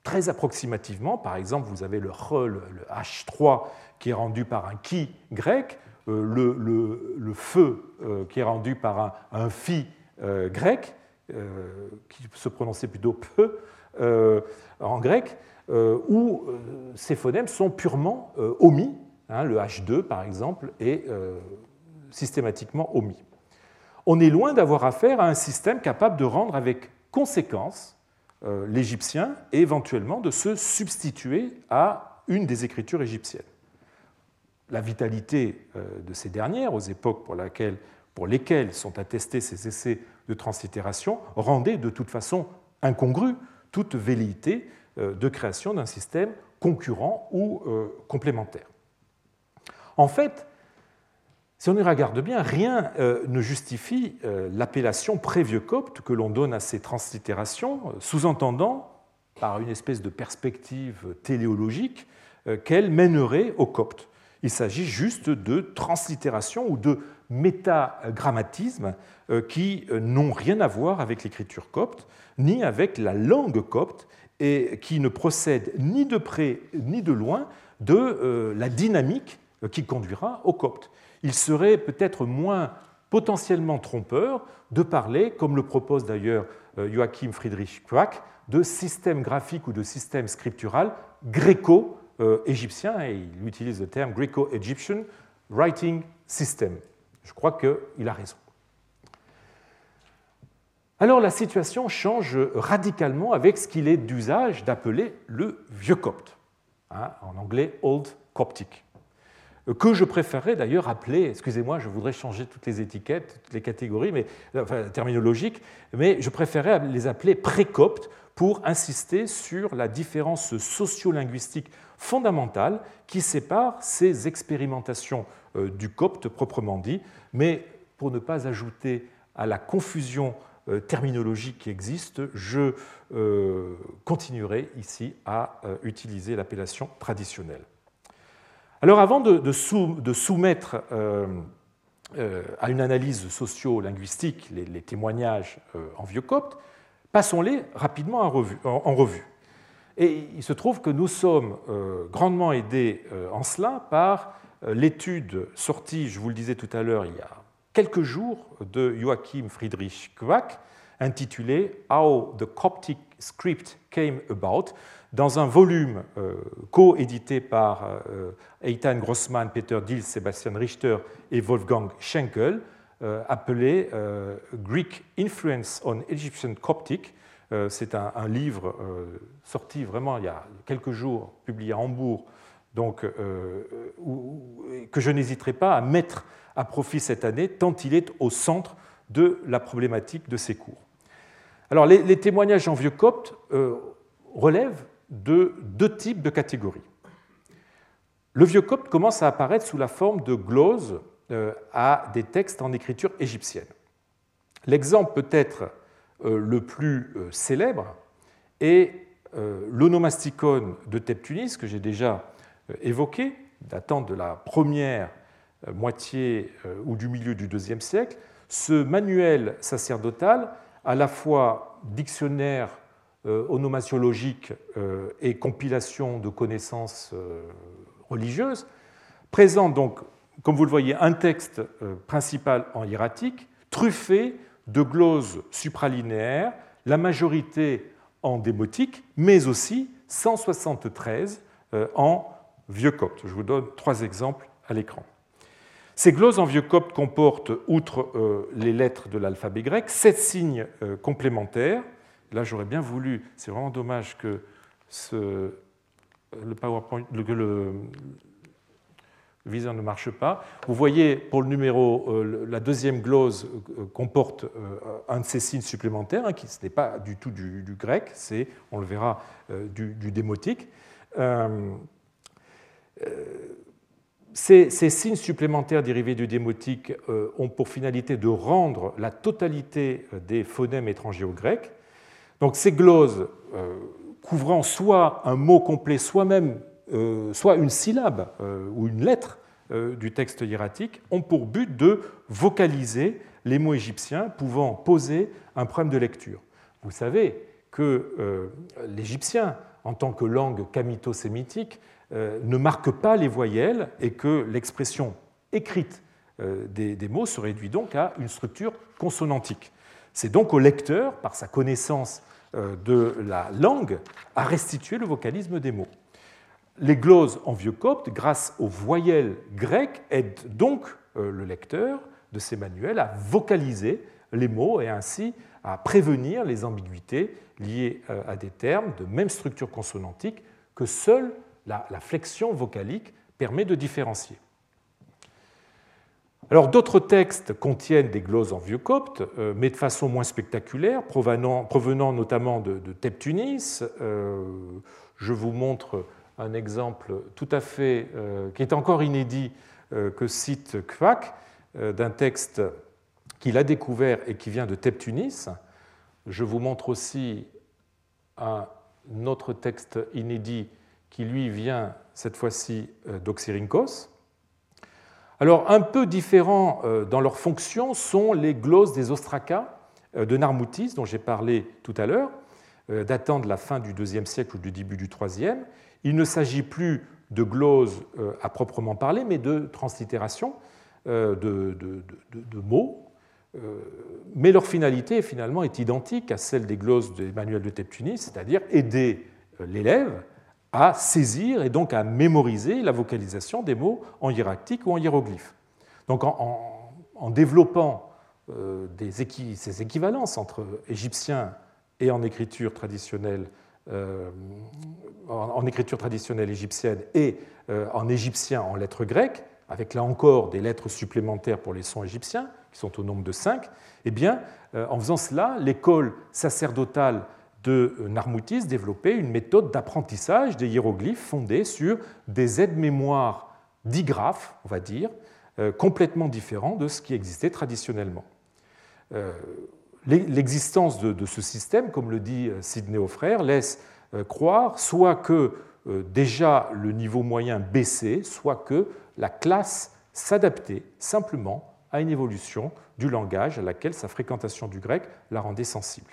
très approximativement. Par exemple, vous avez le le, H3 qui est rendu par un qui grec, euh, le, feu euh, qui est rendu par un, phi grec, qui se prononçait plutôt peu en grec, où ces phonèmes sont purement omis. Hein, le H2, par exemple, est systématiquement omis. On est loin d'avoir affaire à un système capable de rendre avec conséquence euh, l'égyptien et éventuellement de se substituer à une des écritures égyptiennes. La vitalité euh, de ces dernières, aux époques pour, lesquelles sont attestés ces essais de translittération, rendait de toute façon incongrue toute velléité euh, de création d'un système concurrent ou complémentaire. En fait, si on y regarde bien, rien euh, ne justifie euh, l'appellation prévieux copte que l'on donne à ces translittérations, euh, sous-entendant, par une espèce de perspective téléologique, qu'elles mèneraient au copte. Il s'agit juste de translittérations ou de métagrammatismes qui n'ont rien à voir avec l'écriture copte, ni avec la langue copte, et qui ne procèdent ni de près ni de loin de la dynamique qui conduira au copte il serait peut-être moins potentiellement trompeur de parler, comme le propose d'ailleurs euh, Joachim Friedrich Quack, de système graphique ou de système scriptural gréco-égyptien, et il utilise le terme gréco-égyptien, writing system. Je crois qu'il a raison. Alors la situation change radicalement avec ce qu'il est d'usage d'appeler le vieux copte, hein, en anglais Old Coptic, que je préférerais d'ailleurs appeler, excusez-moi, je voudrais changer toutes les étiquettes, toutes les catégories mais, enfin, terminologiques, mais je préférerais les appeler pré-copte pour insister sur la différence sociolinguistique fondamentale qui sépare ces expérimentations euh, du copte proprement dit, mais pour ne pas ajouter à la confusion euh, terminologique qui existe, je euh, continuerai ici à utiliser l'appellation traditionnelle. Alors avant de, soumettre à une analyse socio-linguistique les, témoignages en vieux copte, passons-les rapidement en revue. Et il se trouve que nous sommes grandement aidés en cela par l'étude sortie, je vous le disais tout à l'heure, il y a quelques jours de Joachim Friedrich Quack, intitulé How the Coptic Script Came About, dans un volume euh, co-édité par euh, Eitan Grossman, Peter Diels, Sebastian Richter et Wolfgang Schenkel, euh, appelé Greek Influence on Egyptian Coptic. C'est un, livre sorti vraiment il y a quelques jours, publié à Hambourg, donc, que je n'hésiterai pas à mettre à profit cette année, tant il est au centre de la problématique de ces cours. Alors, les, témoignages en vieux copte euh, relèvent de deux types de catégories. Le vieux copte commence à apparaître sous la forme de gloses euh, à des textes en écriture égyptienne. L'exemple peut-être euh, le plus célèbre est l'onomasticon de Teptunis, que j'ai déjà évoqué, datant de la première moitié ou du milieu du IIe siècle, ce manuel sacerdotal, à la fois dictionnaire euh, onomasiologique et compilation de connaissances religieuses, présente donc, comme vous le voyez, un texte principal en hiératique, truffé de gloses supralinéaires, la majorité en démotique, mais aussi 173 en vieux copte. Je vous donne trois exemples à l'écran. Ces gloses en vieux copte comportent, outre euh, les lettres de l'alphabet grec, sept signes euh, complémentaires. Là, j'aurais bien voulu, c'est vraiment dommage que le PowerPoint, le, viseur ne marche pas. Vous voyez, pour le numéro, euh, la deuxième glose comporte un de ces signes supplémentaires, hein, qui ce n'est pas du tout du, grec, c'est, on le verra, du démotique. Ces, signes supplémentaires dérivés du démotique euh, ont pour finalité de rendre la totalité euh, des phonèmes étrangers au grec. Donc ces gloses euh, couvrant soit un mot complet, soit même soit une syllabe ou une lettre du texte hiératique, ont pour but de vocaliser les mots égyptiens pouvant poser un problème de lecture. Vous savez que l'égyptien, en tant que langue camito-sémitique, euh, ne marque pas les voyelles et que l'expression écrite euh, des, mots se réduit donc à une structure consonantique. C'est donc au lecteur, par sa connaissance euh, de la langue, à restituer le vocalisme des mots. Les gloses en vieux copte, grâce aux voyelles grecques, aident donc le lecteur de ces manuels à vocaliser les mots et ainsi à prévenir les ambiguïtés liées à des termes de même structure consonantique que seuls la, flexion vocalique permet de différencier. Alors d'autres textes contiennent des gloses en vieux copte, euh, mais de façon moins spectaculaire, provenant, notamment de, Teptunis. Euh, je vous montre un exemple tout à fait, euh, qui est encore inédit, que cite Kvak, d'un texte qu'il a découvert et qui vient de Teptunis. Je vous montre aussi un autre texte inédit qui lui vient cette fois-ci euh, d'Oxyrhynchos. Alors, un peu différents euh, dans leur fonction sont les glosses des ostracas euh, de Narmoutis, dont j'ai parlé tout à l'heure, datant de la fin du IIe siècle ou du début du IIIe. Il ne s'agit plus de glosses à proprement parler, mais de translittération de, de, mots. Mais leur finalité, finalement, est identique à celle des glosses d'Emmanuel de Teptunis, c'est-à-dire aider l'élève à saisir et donc à mémoriser la vocalisation des mots en hiéractique ou en hiéroglyphe. Donc en, développant euh, ces équivalences entre égyptiens et en écriture traditionnelle, euh, égyptienne et euh, en égyptien en lettres grecques, avec là encore des lettres supplémentaires pour les sons égyptiens, qui sont au nombre de cinq, eh bien, en faisant cela, l'école sacerdotale de Narmoutis développait une méthode d'apprentissage des hiéroglyphes fondée sur des aides-mémoires digraphes, on va dire, euh, complètement différents de ce qui existait traditionnellement. Euh, l'existence de, ce système, comme le dit euh, Sidney O'Frère, laisse croire soit que déjà le niveau moyen baissait, soit que la classe s'adaptait simplement à une évolution du langage à laquelle sa fréquentation du grec la rendait sensible.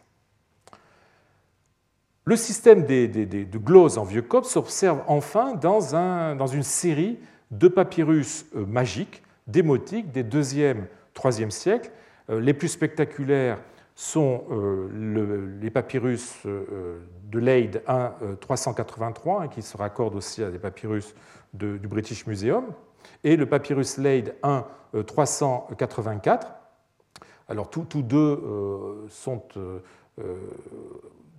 Le système des, de gloses en vieux copte s'observe enfin dans, un, dans, une série de papyrus euh, magiques, démotiques, des 2e, 3e siècles. Euh, les plus spectaculaires sont euh, les papyrus de Leyde 1 383, hein, qui se raccordent aussi à des papyrus du British Museum, et le papyrus Leyde 1 384. Alors tous deux sont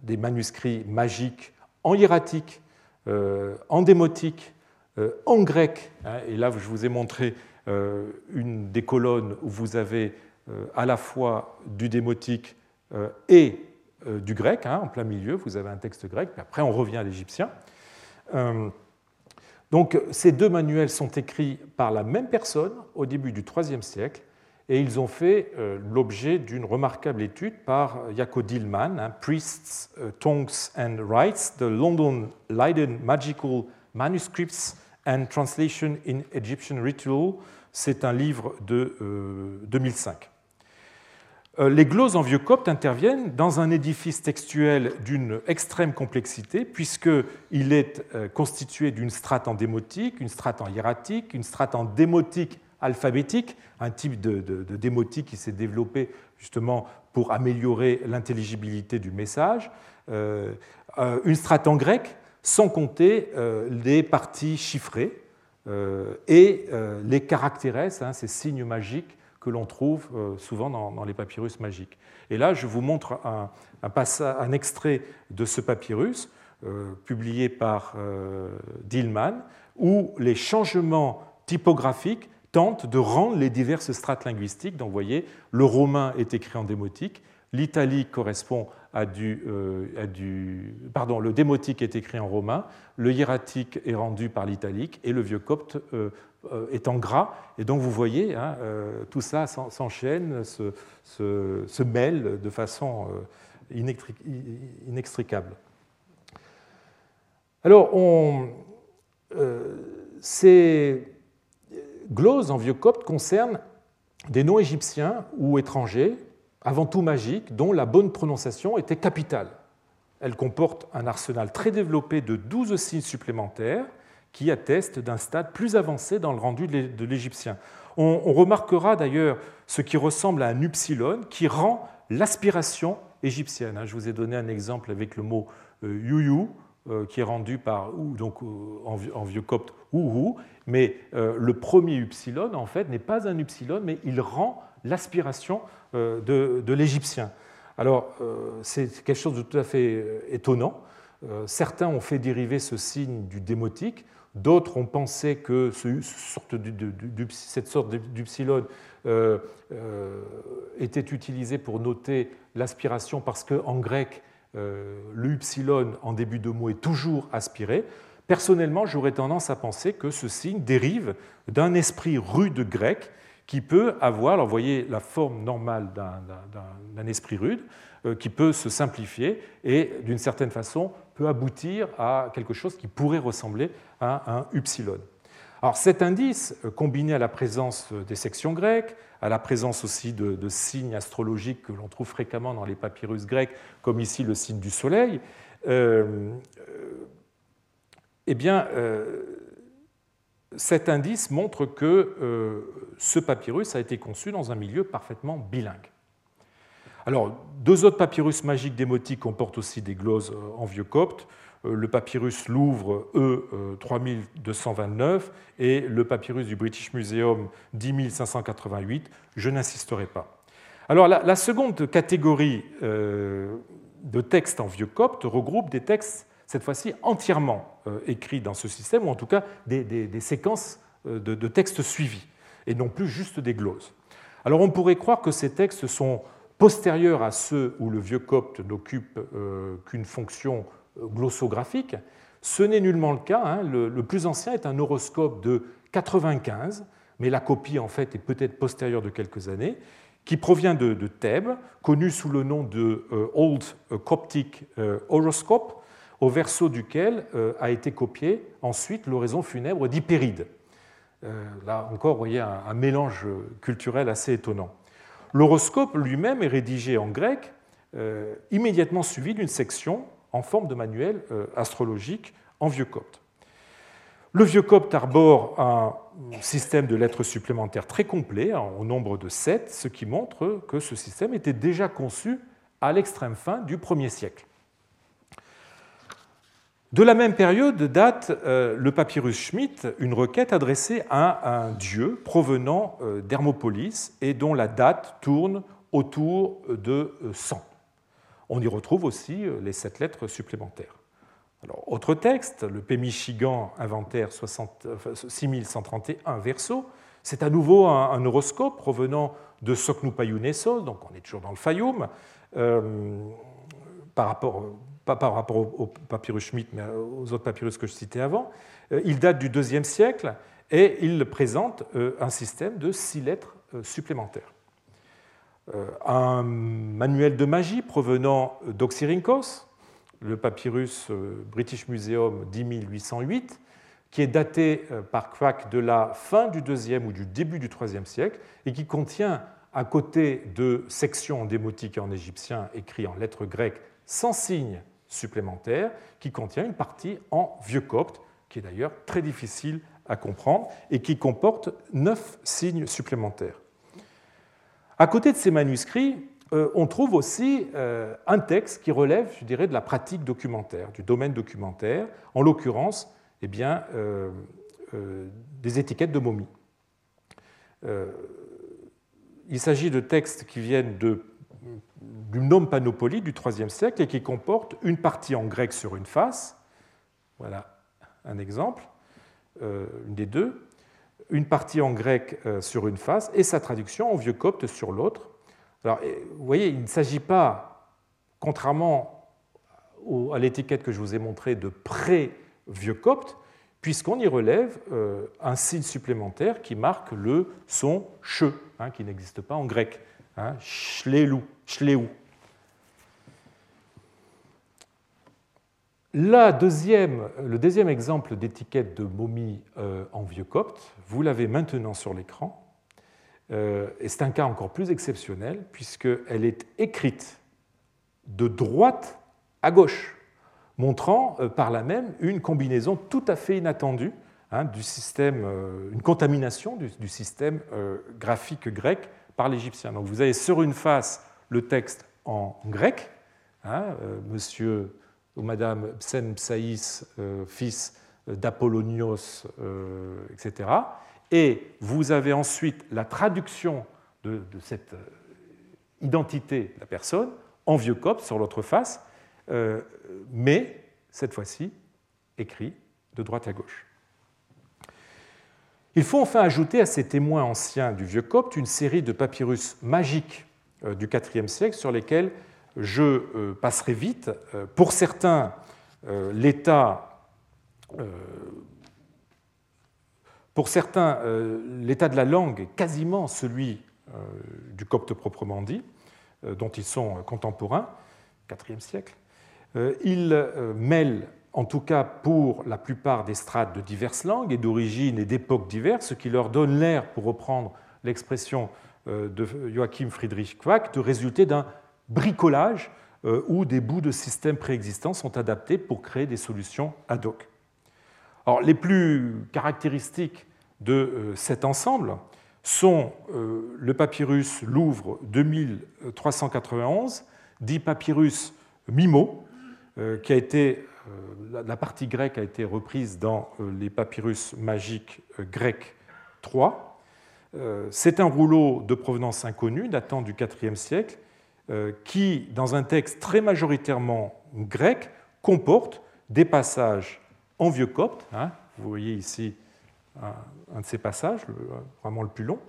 des manuscrits magiques en hiératique, euh, en démotique, euh, en grec. Hein, et là, je vous ai montré euh, une des colonnes où vous avez à la fois du démotique et du grec, hein, en plein milieu, vous avez un texte grec, puis après on revient à l'égyptien. Donc ces deux manuels sont écrits par la même personne au début du IIIe siècle, et ils ont fait euh, l'objet d'une remarquable étude par Jaco Dillman, hein, Priests, euh, Tongues and Rites, The London Leiden Magical Manuscripts and Translation in Egyptian Ritual. C'est un livre de 2005. Euh, les gloses en vieux copte interviennent dans un édifice textuel d'une extrême complexité, puisqu'il est constitué d'une strate en démotique, une strate en hiératique, une strate en démotique alphabétique, un type de, démotique qui s'est développé justement pour améliorer l'intelligibilité du message, euh, euh, une strate en grec, sans compter euh, les parties chiffrées et les caractères, hein, ces signes magiques que l'on trouve souvent dans, les papyrus magiques. Et là, je vous montre un, un extrait de ce papyrus publié par Dillman, où les changements typographiques tente de rendre les diverses strates linguistiques. Donc vous voyez, le romain est écrit en démotique, l'italique correspond à du, euh, Pardon, le démotique est écrit en romain, le hiératique est rendu par l'italique et le vieux copte euh, euh, est en gras. Et donc vous voyez, hein, tout ça s'enchaîne, se, se, mêle de façon inextricable. Alors, on, c'est glose en vieux copte concerne des noms égyptiens ou étrangers, avant tout magiques, dont la bonne prononciation était capitale. Elle comporte un arsenal très développé de 12 signes supplémentaires qui attestent d'un stade plus avancé dans le rendu de l'égyptien. On, remarquera d'ailleurs ce qui ressemble à un upsilon qui rend l'aspiration égyptienne. Je vous ai donné un exemple avec le mot euh, yuyu, qui est rendu par, donc en vieux copte, ouhou, mais euh, le premier upsilon, en fait, n'est pas un upsilon, mais il rend l'aspiration euh, de, l'égyptien. Alors, euh, c'est quelque chose de tout à fait étonnant. Certains ont fait dériver ce signe du démotique, d'autres ont pensé que cette sorte d'upsilon était utilisée pour noter l'aspiration parce qu'en grec, le upsilon en début de mot est toujours aspiré. Personnellement, j'aurais tendance à penser que ce signe dérive d'un esprit rude grec qui peut avoir, vous voyez la forme normale d'un esprit rude, euh, qui peut se simplifier et d'une certaine façon peut aboutir à quelque chose qui pourrait ressembler à un upsilon. Alors cet indice, euh, combiné à la présence des sections grecques, à la présence aussi de, signes astrologiques que l'on trouve fréquemment dans les papyrus grecs, comme ici le signe du soleil, euh, eh bien, euh, cet indice montre que euh, ce papyrus a été conçu dans un milieu parfaitement bilingue. Alors, deux autres papyrus magiques démotiques comportent aussi des gloses euh, en vieux copte. Le papyrus Louvre E 3229 et le papyrus du British Museum 10588. Je n'insisterai pas. Alors la, seconde catégorie de textes en vieux copte regroupe des textes, cette fois-ci, entièrement écrits dans ce système, ou en tout cas des, séquences de, textes suivis, et non plus juste des gloses. Alors on pourrait croire que ces textes sont postérieurs à ceux où le vieux copte n'occupe euh, qu'une fonction euh, glossographique. Ce n'est nullement le cas. Hein. Le, plus ancien est un horoscope de 95, mais la copie en fait est peut-être postérieure de quelques années, qui provient de, Thèbes, connu sous le nom de euh, Old Coptic Horoscope, au verso duquel a été copié ensuite l'oraison funèbre d'Hypéride. Euh, là encore, vous voyez un, mélange culturel assez étonnant. L'horoscope lui-même est rédigé en grec, euh, immédiatement suivi d'une section en forme de manuel euh, astrologique en vieux copte. Le vieux copte arbore un système de lettres supplémentaires très complet, hein, au nombre de sept, ce qui montre que ce système était déjà conçu à l'extrême fin du 1er siècle. De la même période date euh, le papyrus Schmidt, une requête adressée à un dieu provenant euh, d'Hermopolis et dont la date tourne autour de 100. On y retrouve aussi euh, les sept lettres supplémentaires. Alors, autre texte, le Pémichigan inventaire 6131 verso, c'est à nouveau un, horoscope provenant de Soknupayuneso, donc on est toujours dans le Fayoum, par rapport pas par rapport au, papyrus Schmidt, mais aux autres papyrus que je citais avant. Euh, il date du IIe siècle et il présente euh, un système de six lettres euh, supplémentaires. Un manuel de magie provenant d'Oxyrhynchos, le papyrus British Museum 10808, qui est daté par Quack de la fin du IIe ou du début du IIIe siècle et qui contient, à côté de sections en démotique et en égyptien écrites en lettres grecques sans signe supplémentaire qui contient une partie en vieux copte, qui est d'ailleurs très difficile à comprendre, et qui comporte neuf signes supplémentaires. À côté de ces manuscrits, euh, on trouve aussi euh, un texte qui relève, je dirais, de la pratique documentaire, du domaine documentaire, en l'occurrence, eh bien, euh, des étiquettes de momies. il s'agit de textes qui viennent du nom Panopoli du IIIe siècle et qui comporte une partie en grec sur une face, voilà un exemple, une des deux, une partie en grec euh, sur une face et sa traduction en vieux copte sur l'autre. Alors, vous voyez, il ne s'agit pas, contrairement à l'étiquette que je vous ai montrée de pré-vieux copte, puisqu'on y relève euh, un signe supplémentaire qui marque le son che, hein, qui n'existe pas en grec, hein, la deuxième, le deuxième exemple d'étiquette de momie euh, en vieux copte, vous l'avez maintenant sur l'écran, euh, et c'est un cas encore plus exceptionnel puisqu'elle est écrite de droite à gauche, montrant euh, par là même une combinaison tout à fait inattendue hein, du système, une contamination du, système graphique grec par l'Égyptien. Donc vous avez sur une face le texte en grec, hein, monsieur ou madame Psen Psaïs, euh, fils d'Apollonios, euh, etc. Et vous avez ensuite la traduction de, cette identité de la personne en vieux copte sur l'autre face, mais cette fois-ci écrit de droite à gauche. Il faut enfin ajouter à ces témoins anciens du vieux copte une série de papyrus magiques euh, du IVe siècle sur lesquels je euh, passerai vite. Euh, pour certains, certains, l'état de la langue est quasiment celui du copte proprement dit, dont ils sont contemporains, IVe siècle. Ils mêlent, en tout cas pour la plupart des strates de diverses langues et d'origines et d'époques diverses, ce qui leur donne l'air, pour reprendre l'expression euh, de Joachim Friedrich Quack de résulter d'un bricolage euh, où des bouts de systèmes préexistants sont adaptés pour créer des solutions ad hoc. Alors, les plus caractéristiques de euh, cet ensemble sont le papyrus Louvre 2391, dit papyrus Mimo, qui a été la, partie grecque a été reprise dans les papyrus magiques grecs 3. C'est un rouleau de provenance inconnue datant du IVe siècle qui, dans un texte très majoritairement grec, comporte des passages en vieux copte. Hein. vous voyez ici un, de ces passages, vraiment le plus long.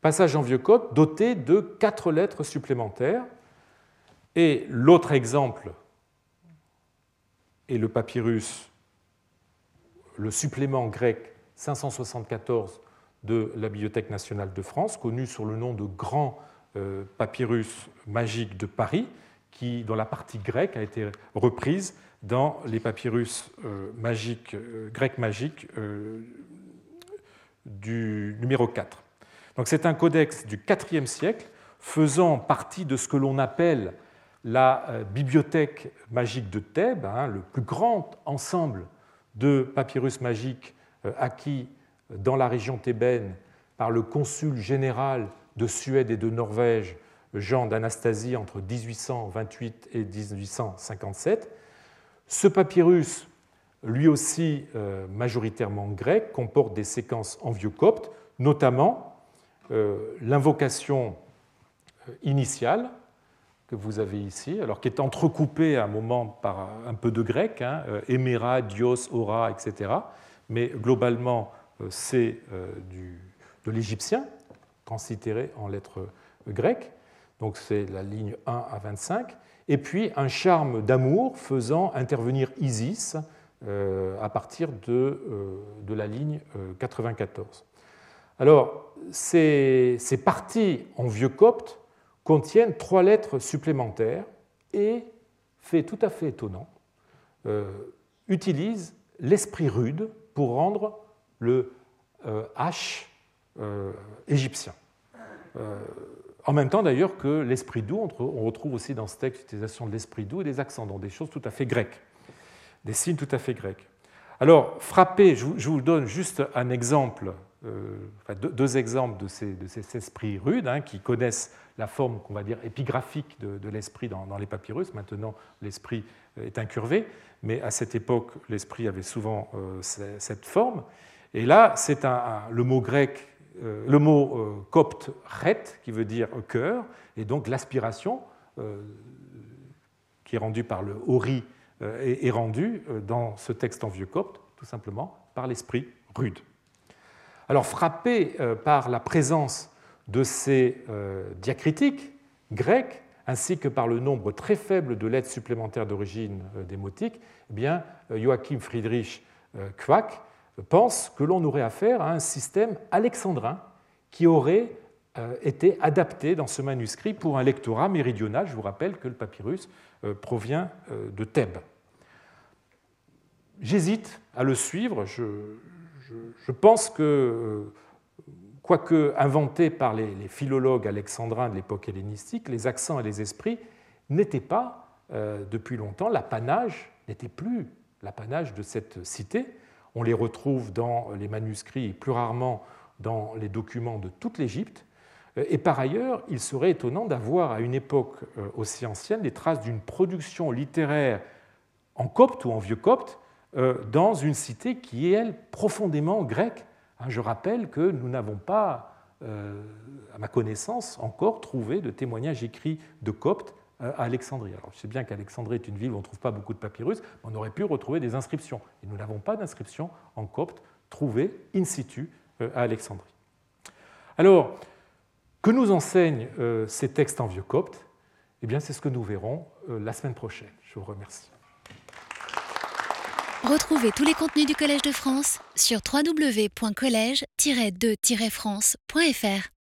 Passage en vieux copte doté de quatre lettres supplémentaires. Et l'autre exemple est le papyrus, le supplément grec 574 de la Bibliothèque nationale de France, connu sous le nom de Grand euh, Papyrus magique de Paris, qui, dont la partie grecque a été reprise dans les papyrus euh, magiques, euh, grecs magiques du numéro 4. Donc c'est un codex du IVe siècle faisant partie de ce que l'on appelle la bibliothèque magique de Thèbes, hein, le plus grand ensemble de papyrus magiques acquis dans la région thébaine par le consul général de Suède et de Norvège, Jean d'Anastasie, entre 1828 et 1857, ce papyrus, lui aussi euh, majoritairement grec, comporte des séquences en vieux copte, notamment euh, l'invocation euh, initiale que vous avez ici, alors qui est entrecoupée à un moment par un peu de grec, hein, Dios, Ora, etc. Mais globalement, c'est de l'égyptien, translittéré en lettres grecques. Donc c'est la ligne 1 à 25 et puis un charme d'amour faisant intervenir Isis euh, à partir de, euh, la ligne 94. Euh, Alors, ces, ces parties en vieux copte contiennent trois lettres supplémentaires et, fait tout à fait étonnant, utilisent l'esprit rude pour rendre le H égyptien. En même temps, d'ailleurs, que l'esprit doux, on retrouve aussi dans ce texte l'utilisation de l'esprit doux et des accents, dans des choses tout à fait grecques, des signes tout à fait grecs. Alors, frappé, je vous donne juste un exemple, euh, deux, exemples de ces, de ces esprits rudes hein, qui connaissent la forme, qu'on va dire, épigraphique de, l'esprit dans, les papyrus. Maintenant, l'esprit est incurvé, mais à cette époque, l'esprit avait souvent euh, cette forme. Et là, c'est le mot grec euh, le mot euh, copte ret, qui veut dire cœur, et donc l'aspiration, euh, qui est rendue par le ori, est rendue dans ce texte en vieux copte, tout simplement par l'esprit rude. Alors, frappé par la présence de ces diacritiques grecs, ainsi que par le nombre très faible de lettres supplémentaires d'origine démotique, eh bien, Joachim Friedrich Quack pense que l'on aurait affaire à un système alexandrin qui aurait euh, été adapté dans ce manuscrit pour un lectorat méridional. Je vous rappelle que le papyrus euh, provient euh, de Thèbes. J'hésite à le suivre. Je, pense que, quoique inventé par les, philologues alexandrins de l'époque hellénistique, les accents et les esprits n'étaient pas, depuis longtemps, l'apanage, n'était plus l'apanage de cette cité, on les retrouve dans les manuscrits et plus rarement dans les documents de toute l'Égypte. Et par ailleurs, il serait étonnant d'avoir à une époque euh, aussi ancienne des traces d'une production littéraire en copte ou en vieux copte euh, dans une cité qui est, elle, profondément grecque. Hein, je rappelle que nous n'avons pas, euh, à ma connaissance, encore trouvé de témoignages écrits de copte euh, à Alexandrie. Alors, je sais bien qu'Alexandrie est une ville où on ne trouve pas beaucoup de papyrus, mais on aurait pu retrouver des inscriptions. Et nous n'avons pas d'inscriptions en copte trouvées in situ euh, à Alexandrie. Alors, que nous enseignent euh, ces textes en vieux copte? Eh bien, c'est ce que nous verrons la semaine prochaine. Je vous remercie. Retrouvez tous les contenus du Collège de France sur www.colège-2-france.fr.